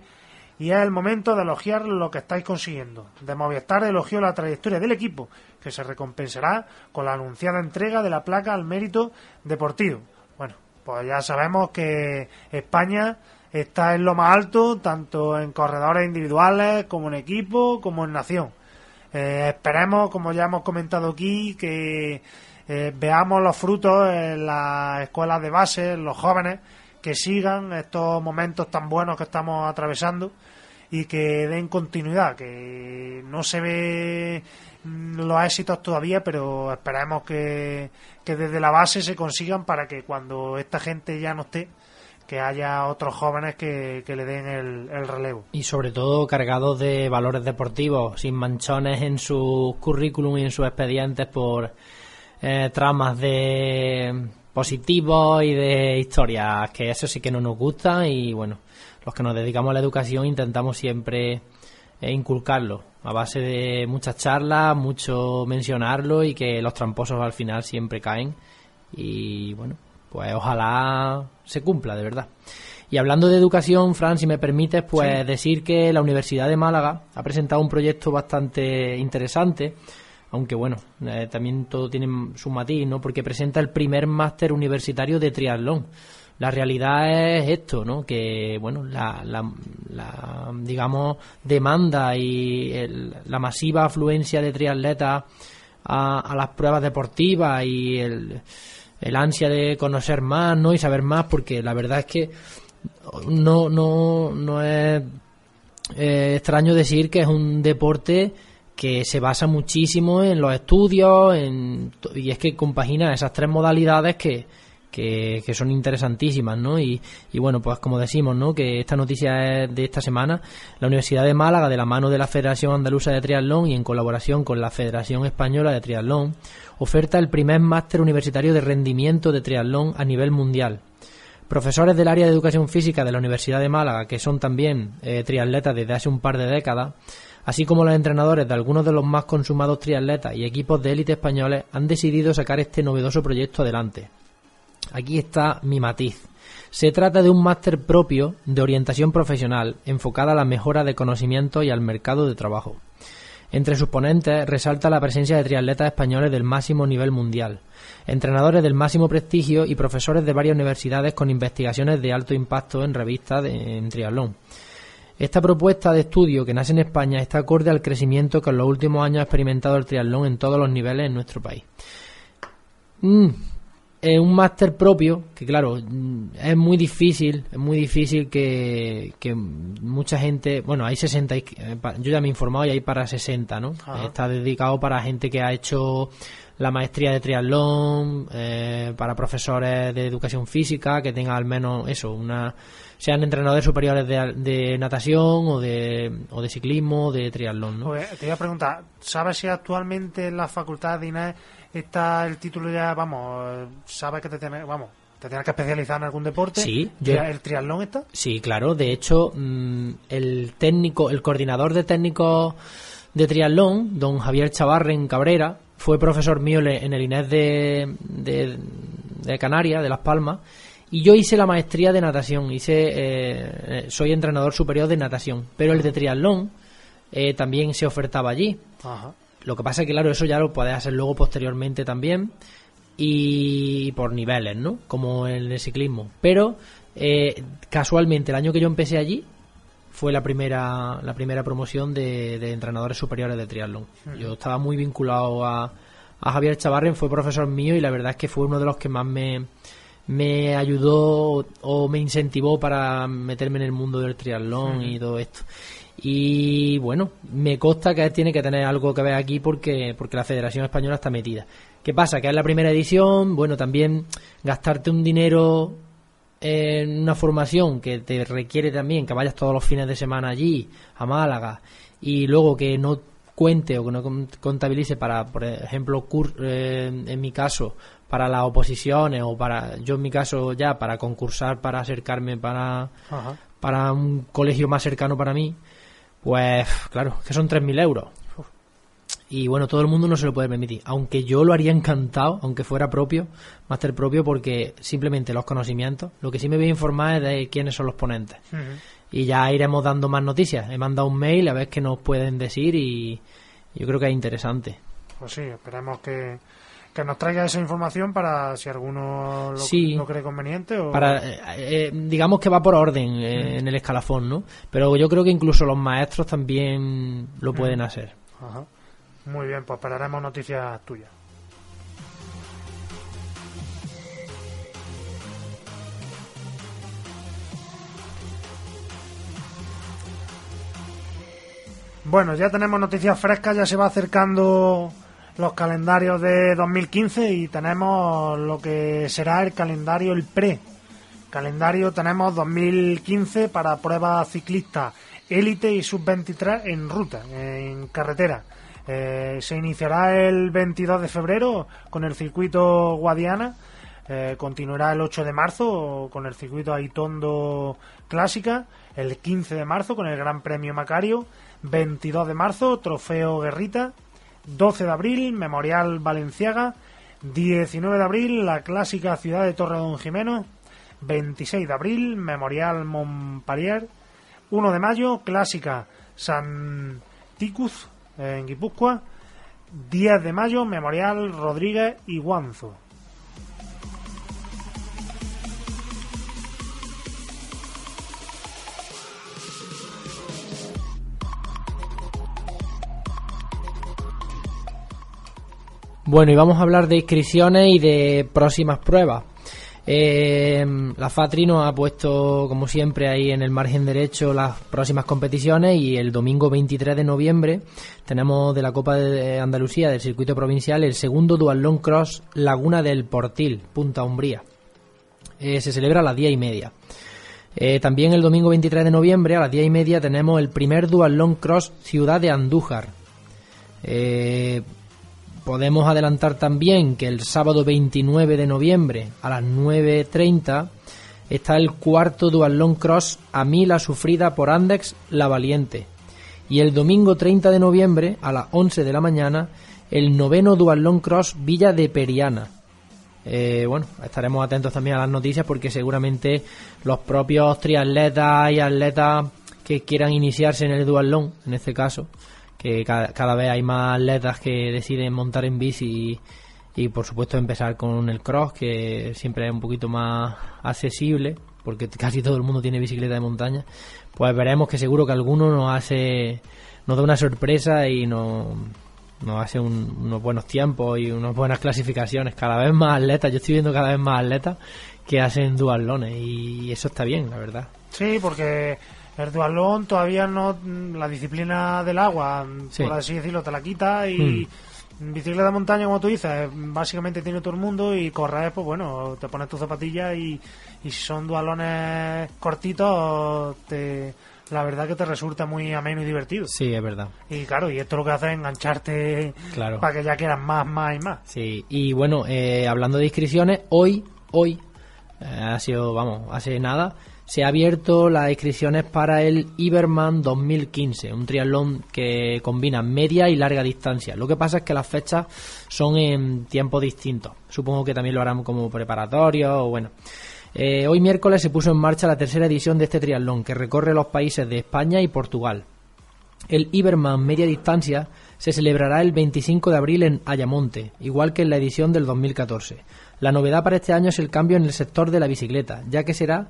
y es el momento de elogiar lo que estáis consiguiendo. De Movistar elogió la trayectoria del equipo, que se recompensará con la anunciada entrega de la placa al mérito deportivo. Bueno, pues ya sabemos que España está en lo más alto, tanto en corredores individuales como en equipo, como en nación. Eh, esperemos, como ya hemos comentado aquí, que eh, veamos los frutos en las escuelas de base, en los jóvenes, que sigan estos momentos tan buenos que estamos atravesando y que den continuidad, que no se ve los éxitos todavía, pero esperemos que, que desde la base se consigan para que cuando esta gente ya no esté, que haya otros jóvenes que, que le den el, el relevo. Y sobre todo cargados de valores deportivos, sin manchones en su currículum y en sus expedientes por eh, tramas de positivos y de historias, que eso sí que no nos gusta y bueno, los que nos dedicamos a la educación intentamos siempre eh, inculcarlo a base de muchas charlas, mucho mencionarlo y que los tramposos al final siempre caen y bueno, pues ojalá se cumpla de verdad. Y hablando de educación, Fran, si me permites, pues decir que la Universidad de Málaga ha presentado un proyecto bastante interesante aunque bueno, eh, también todo tiene su matiz, ¿no? Porque presenta el primer máster universitario de triatlón. La realidad es esto, ¿no? Que, bueno, la, la, digamos, demanda y la masiva afluencia de triatletas a, las pruebas deportivas y el, el ansia de conocer más, ¿no? Y saber más, porque la verdad es que no, no, no es eh, extraño decir que es un deporte que se basa muchísimo en los estudios en, y es que compagina esas tres modalidades que, que, son interesantísimas, ¿no? Y, y bueno, pues como decimos, ¿no? Que esta noticia es de esta semana, la Universidad de Málaga, de la mano de la Federación Andaluza de Triatlón y en colaboración con la Federación Española de Triatlón, oferta el primer máster universitario de rendimiento de triatlón a nivel mundial. Profesores del área de educación física de la Universidad de Málaga, que son también eh, triatletas desde hace un par de décadas, así como los entrenadores de algunos de los más consumados triatletas y equipos de élite españoles, han decidido sacar este novedoso proyecto adelante. Aquí está mi matiz. Se trata de un máster propio de orientación profesional enfocada a la mejora de conocimientos y al mercado de trabajo. Entre sus ponentes resalta la presencia de triatletas españoles del máximo nivel mundial, entrenadores del máximo prestigio y profesores de varias universidades con investigaciones de alto impacto en revistas en triatlón. Esta propuesta de estudio que nace en España está acorde al crecimiento que en los últimos años ha experimentado el triatlón en todos los niveles en nuestro país. Mm, es un máster propio que claro mm, es muy difícil es muy difícil que, que mucha gente bueno hay 60 y- eh, yo ya me he informado y hay para 60 no Ajá. está dedicado para gente que ha hecho la maestría de triatlón eh, para profesores de educación física que tengan al menos eso una sean entrenadores superiores de, de natación o de o de ciclismo de triatlón ¿no? Pues, te iba a preguntar, ¿sabes si actualmente en la facultad de INES está el título ya, vamos, sabes que te tienes, vamos, te tienes que especializar en algún deporte? Sí, ¿Ya yo- ¿El triatlón está? Sí, claro. De hecho, mm, el técnico, el coordinador de técnicos de triatlón, don Javier Chavarren Cabrera, fue profesor mío en el INES de, de, de Canarias, de Las Palmas, y yo hice la maestría de natación. Hice, eh, eh, soy entrenador superior de natación, pero el de triatlón eh, también se ofertaba allí. Ajá. Lo que pasa es que, claro, eso ya lo puedes hacer luego posteriormente también y por niveles, ¿no? Como en el ciclismo. Pero eh, casualmente el año que yo empecé allí fue la primera la primera promoción de, de entrenadores superiores de triatlón. Yo estaba muy vinculado a, a Javier Chavarren, fue profesor mío y la verdad es que fue uno de los que más me, me ayudó o me incentivó para meterme en el mundo del triatlón y todo esto. Y bueno, me consta que tiene que tener algo que ver aquí porque, porque la Federación Española está metida. ¿Qué pasa? Que es la primera edición, bueno, también gastarte un dinero en una formación que te requiere también que vayas todos los fines de semana allí, a Málaga, y luego que no cuente o que no con- contabilice para, por ejemplo, cur- eh, en mi caso, para las oposiciones o para, yo en mi caso ya, para concursar, para acercarme para, Ajá. para un colegio más cercano para mí, pues claro, que son 3.000 euros. Y bueno, todo el mundo no se lo puede permitir. Aunque yo lo haría encantado, aunque fuera propio, máster propio, porque simplemente los conocimientos. Lo que sí me voy a informar es de quiénes son los ponentes. Y ya iremos dando más noticias. He mandado un mail a ver qué nos pueden decir y yo creo que es interesante. Pues sí, esperemos que, que nos traiga esa información para si alguno lo, Sí. lo cree conveniente o... Para, eh, eh, digamos que va por orden eh, en el escalafón, ¿no? Pero yo creo que incluso los maestros también lo pueden hacer. Ajá. Muy bien, pues esperaremos noticias tuyas. Bueno, ya tenemos noticias frescas, ya se va acercando los calendarios de 2015 y tenemos lo que será el calendario, el pre. Calendario tenemos 2015 para pruebas ciclistas élite y sub-23 en ruta, en carretera. Eh, se iniciará el 22 de febrero con el circuito Guadiana. Eh, continuará el 8 de marzo con el circuito Aitondo Clásica. El 15 de marzo con el Gran Premio Macario. 22 de marzo, Trofeo Guerrita. 12 de abril, Memorial Valenciaga. 19 de abril, la clásica ciudad de Torredón Jimeno. 26 de abril, Memorial Montpellier. 1 de mayo, clásica San Ticuz en Guipúzcoa. 10 de mayo, Memorial Rodríguez y Guanzo. Bueno, y vamos a hablar de inscripciones y de próximas pruebas. Eh, la FATRI nos ha puesto, como siempre, ahí en el margen derecho las próximas competiciones y el domingo 23 de noviembre tenemos de la Copa de Andalucía del circuito provincial el segundo Dual Cross Laguna del Portil, Punta Umbría. Eh, se celebra a las 10 y media. Eh, también el domingo 23 de noviembre a las 10 y media tenemos el primer Dual Cross Ciudad de Andújar. Eh, podemos adelantar también que el sábado 29 de noviembre a las 9.30 está el cuarto Dual Cross a mí la sufrida por Andex La Valiente. Y el domingo 30 de noviembre a las 11 de la mañana el noveno Dual Cross Villa de Periana. Eh, bueno, estaremos atentos también a las noticias porque seguramente los propios triatletas y atletas que quieran iniciarse en el Dual en este caso, que cada, vez hay más atletas que deciden montar en bici y, por supuesto empezar con el cross que siempre es un poquito más accesible porque casi todo el mundo tiene bicicleta de montaña. Pues veremos que seguro que alguno nos hace nos da una sorpresa y nos, nos hace un- unos buenos tiempos y unas buenas clasificaciones. Cada vez más atletas yo estoy viendo cada vez más atletas que hacen dualones y eso está bien la verdad. Sí, porque el dualón todavía no. La disciplina del agua, Sí. por así decirlo, te la quita y. Bicicleta de montaña, como tú dices, básicamente tiene todo el mundo y correr, pues bueno, te pones tu zapatilla y, y si son dualones cortitos, te, la verdad que te resulta muy ameno y divertido. sí es verdad Y claro, y esto lo que hace es engancharte Claro. para que ya quieras más, más y más. Sí, y bueno, eh, hablando de inscripciones, hoy, hoy, eh, ha sido, vamos, hace nada, se ha abierto las inscripciones para el Iberman 2015, un triatlón que combina media y larga distancia. Lo que pasa es que las fechas son en tiempos distintos. Supongo que también lo harán como preparatorio o bueno. Eh, hoy miércoles se puso en marcha la tercera edición de este triatlón que recorre los países de España y Portugal. El Iberman Media Distancia se celebrará el 25 de abril en Ayamonte, igual que en la edición del 2014. La novedad para este año es el cambio en el sector de la bicicleta, ya que será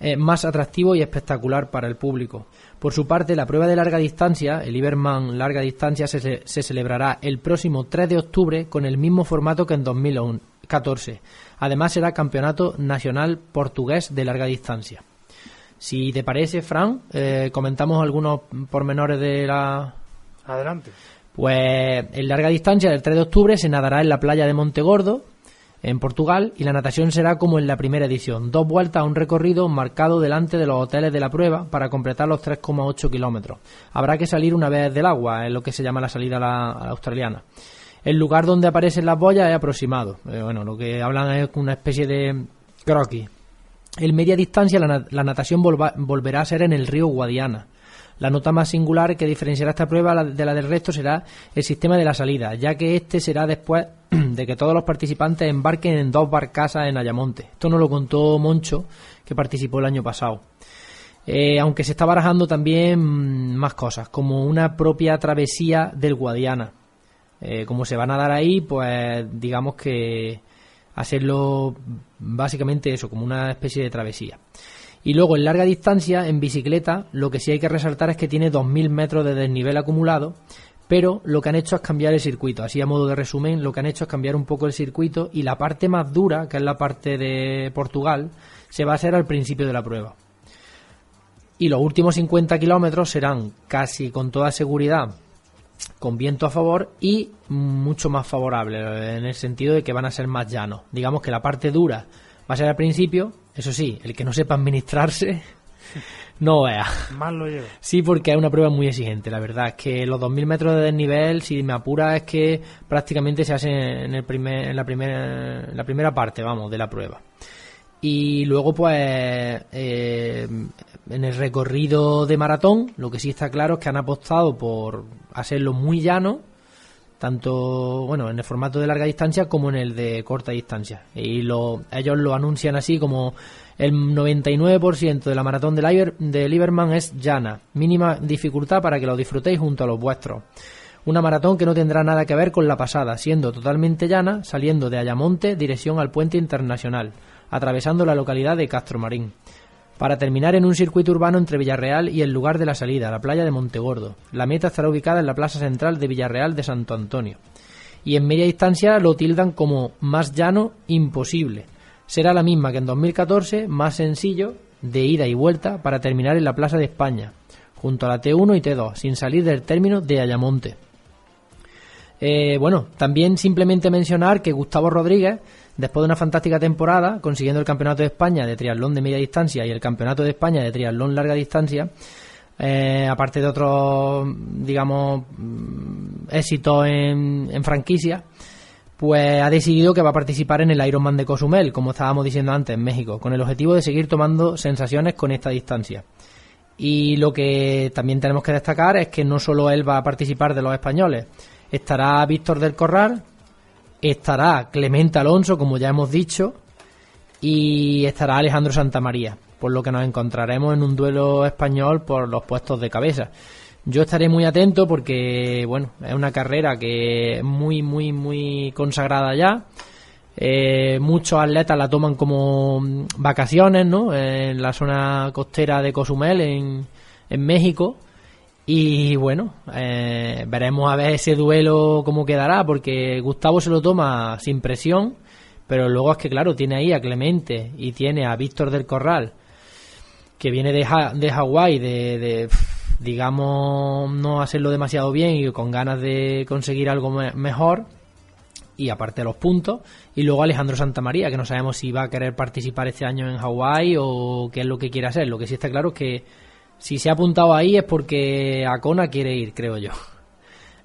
eh, más atractivo y espectacular para el público. Por su parte, la prueba de larga distancia, el Iberman Larga Distancia, se, ce- se celebrará el próximo 3 de octubre con el mismo formato que en 2014. Además, será Campeonato Nacional Portugués de Larga Distancia. Si te parece, Fran, eh, comentamos algunos pormenores de la, Adelante. pues en larga distancia, del 3 de octubre, se nadará en la playa de Montegordo, en Portugal, y la natación será como en la primera edición, dos vueltas a un recorrido marcado delante de los hoteles de la prueba para completar los 3,8 kilómetros. Habrá que salir una vez del agua, es lo que se llama la salida australiana. El lugar donde aparecen las boyas es aproximado. Eh, bueno, lo que hablan es una especie de croquis. En media distancia la, na- la natación volverá a ser en el río Guadiana. La nota más singular que diferenciará esta prueba de la del resto será el sistema de la salida, ya que este será después de que todos los participantes embarquen en dos barcazas en Ayamonte. Esto nos lo contó Moncho, que participó el año pasado. Eh, aunque se está barajando también mm, más cosas, como una propia travesía del Guadiana. Eh, como se van a dar ahí, pues digamos que hacerlo básicamente eso, como una especie de travesía. Y luego en larga distancia, en bicicleta, lo que sí hay que resaltar es que tiene 2.000 metros de desnivel acumulado, pero lo que han hecho es cambiar el circuito. Así a modo de resumen, lo que han hecho es cambiar un poco el circuito y la parte más dura, que es la parte de Portugal, se va a hacer al principio de la prueba. Y los últimos 50 kilómetros serán casi con toda seguridad con viento a favor y mucho más favorable en el sentido de que van a ser más llanos. Digamos que la parte dura va a ser al principio, eso sí, el que no sepa administrarse no vea. Más lo lleva. Sí, porque es una prueba muy exigente, la verdad. Es que los 2.000 metros de desnivel, si me apura, es que prácticamente se hace en, el primer, en, la, primera, en la primera parte, vamos, de la prueba. Y luego, pues, eh, en el recorrido de maratón, lo que sí está claro es que han apostado por hacerlo muy llano, tanto, bueno, en el formato de larga distancia como en el de corta distancia. Y lo, ellos lo anuncian así como el 99% de la maratón del, Iber, del Iberman es llana, mínima dificultad para que lo disfrutéis junto a los vuestros. Una maratón que no tendrá nada que ver con la pasada, siendo totalmente llana, saliendo de Ayamonte dirección al puente internacional, atravesando la localidad de Castromarín, para terminar en un circuito urbano entre Villarreal y el lugar de la salida, la playa de Montegordo. La meta estará ubicada en la plaza central de Villarreal de Santo Antonio. Y en media distancia lo tildan como más llano imposible. Será la misma que en 2014, más sencillo, de ida y vuelta, para terminar en la Plaza de España, junto a la T1 y T2, sin salir del término de Ayamonte. Eh, bueno, también simplemente mencionar que Gustavo Rodríguez, después de una fantástica temporada, consiguiendo el Campeonato de España de triatlón de media distancia y el Campeonato de España de triatlón larga distancia, eh, aparte de otros, digamos, mm, éxitos en, en franquicia, pues ha decidido que va a participar en el Ironman de Cozumel, como estábamos diciendo antes, en México, con el objetivo de seguir tomando sensaciones con esta distancia. Y lo que también tenemos que destacar es que no solo él va a participar de los españoles, estará Víctor del Corral, estará Clemente Alonso, como ya hemos dicho, y estará Alejandro Santamaría, por lo que nos encontraremos en un duelo español por los puestos de cabeza. Yo estaré muy atento porque, bueno, es una carrera que es muy, muy, muy consagrada ya. Eh, muchos atletas la toman como vacaciones, ¿no? En la zona costera de Cozumel, en, en México. Y bueno, eh, veremos a ver ese duelo cómo quedará, porque Gustavo se lo toma sin presión, pero luego es que, claro, tiene ahí a Clemente y tiene a Víctor del Corral, que viene de, de Hawái, de, de, digamos, no hacerlo demasiado bien y con ganas de conseguir algo me- mejor, y aparte los puntos, y luego Alejandro Santamaría, que no sabemos si va a querer participar este año en Hawái o qué es lo que quiere hacer. Lo que sí está claro es que si se ha apuntado ahí es porque Acona quiere ir, creo yo.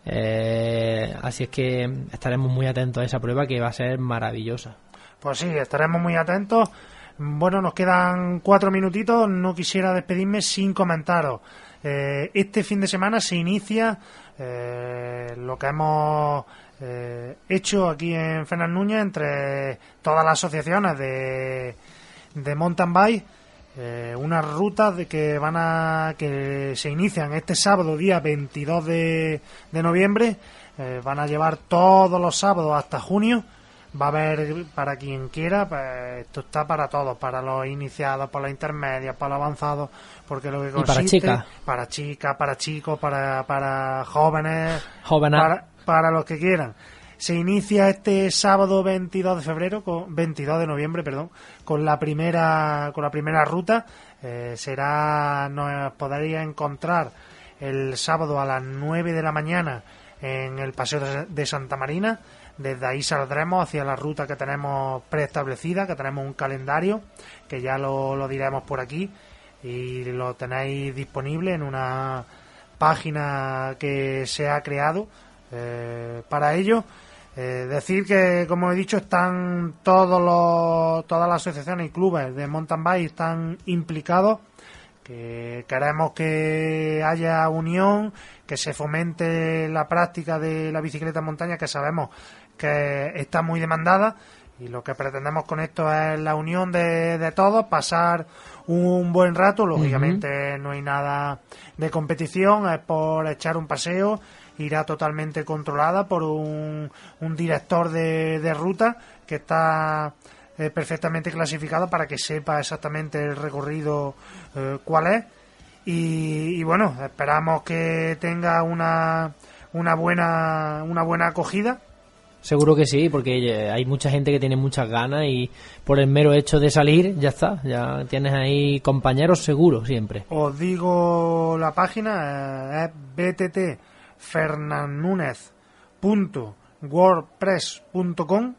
Eh, así es que estaremos muy atentos a esa prueba que va a ser maravillosa. Pues sí, estaremos muy atentos. Bueno, nos quedan cuatro minutitos. No quisiera despedirme sin comentaros. Eh, este fin de semana se inicia eh, lo que hemos eh, hecho aquí en Fernández Núñez entre todas las asociaciones de, de mountain bike. Eh, unas rutas de que van a que se inician este sábado día 22 de, de noviembre eh, van a llevar todos los sábados hasta junio va a haber para quien quiera pues, esto está para todos para los iniciados para los intermedios para los avanzados porque lo que para consiste chicas. para chicas para chicos para para jóvenes Jóvenes. para, para los que quieran se inicia este sábado 22 de febrero con 22 de noviembre perdón con la primera con la primera ruta Eh, será nos podréis encontrar el sábado a las 9 de la mañana en el paseo de- de Santa Marina desde ahí saldremos hacia la ruta que tenemos preestablecida que tenemos un calendario que ya lo, lo diremos por aquí y lo tenéis disponible en una página que se ha creado eh, para ello. Eh, decir que, como he dicho, están todos los, todas las asociaciones y clubes de mountain bike están implicados. Que queremos que haya unión, que se fomente la práctica de la bicicleta en montaña, que sabemos que está muy demandada. Y lo que pretendemos con esto es la unión de, de todos, pasar un buen rato. Lógicamente no hay nada de competición, es por echar un paseo. Irá totalmente controlada por un, un director de, de ruta que está eh, perfectamente clasificado para que sepa exactamente el recorrido eh, cuál es. Y, y bueno, esperamos que tenga una, una buena una buena acogida Seguro que sí, porque eh, hay mucha gente que tiene muchas ganas y por el mero hecho de salir, ya está, ya tienes ahí compañeros seguros siempre. Os digo la página, es bttfernandnunez.wordpress.com.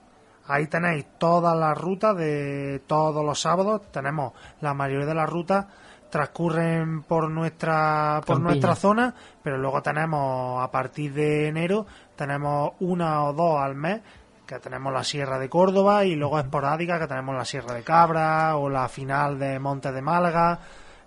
Ahí tenéis todas las rutas de todos los sábados. Tenemos la mayoría de las rutas transcurren por nuestra por nuestra zona, pero luego tenemos a partir de enero tenemos una o dos al mes que tenemos la Sierra de Córdoba y luego esporádica que tenemos la Sierra de Cabra o la final de Monte de Málaga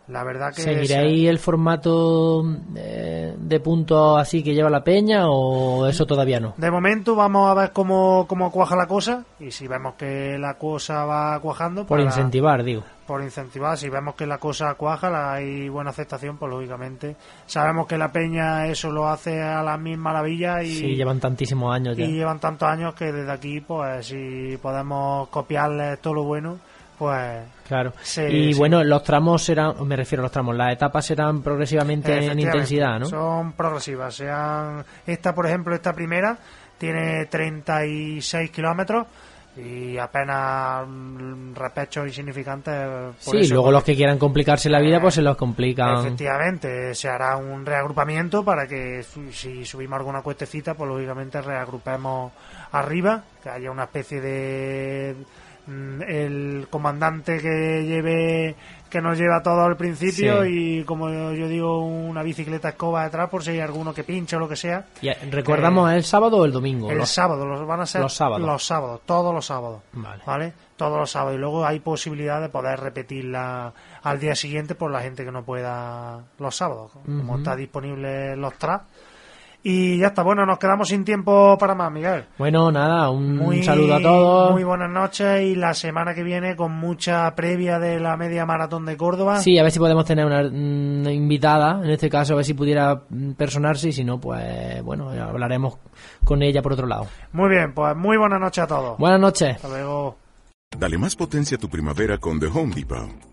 La verdad que ¿Seguiréis el formato eh, de puntos así que lleva la peña o eso todavía no? De momento vamos a ver cómo, cómo cuaja la cosa y si vemos que la cosa va cuajando, Por pues incentivar, digo. por incentivar, si vemos que la cosa cuaja, la- hay buena aceptación, pues lógicamente sabemos que la peña eso lo hace a la misma maravilla y, Sí, llevan tantísimos años ya. y llevan tantos años que desde aquí, pues si podemos copiarles todo lo bueno, pues Claro. Y bueno, los tramos serán, me refiero a los tramos, las etapas serán progresivamente en intensidad, ¿no? Son progresivas. Sean, esta, por ejemplo, esta primera tiene 36 kilómetros y apenas mm, repechos insignificantes. por Sí, eso, luego porque- los que quieran complicarse la vida, pues se los complican. Efectivamente, se hará un reagrupamiento para que si subimos alguna cuestecita, pues lógicamente reagrupemos arriba, que haya una especie de el comandante que lleve que nos lleva todo al principio Sí. y como yo digo una bicicleta escoba detrás por si hay alguno que pinche o lo que sea. Y, eh, ¿Recordamos el sábado o el domingo? El Los- sábado, los van a ser los sábados. los sábados, todos los sábados. Vale. Todos los sábados. Y luego hay posibilidad de poder repetirla al día siguiente por la gente que no pueda los sábados. Como está disponible los tracks. Y ya está, bueno, nos quedamos sin tiempo para más, Miguel. Bueno, nada, un Muy, saludo a todos. Muy buenas noches y la semana que viene con mucha previa de la media maratón de Córdoba. Sí, a ver si podemos tener una, mm, invitada, en este caso, a ver si pudiera personarse y si no, pues bueno, hablaremos con ella por otro lado. Muy bien, pues muy buenas noches a todos. Buenas noches. Hasta luego. Dale más potencia a tu primavera con The Home Depot.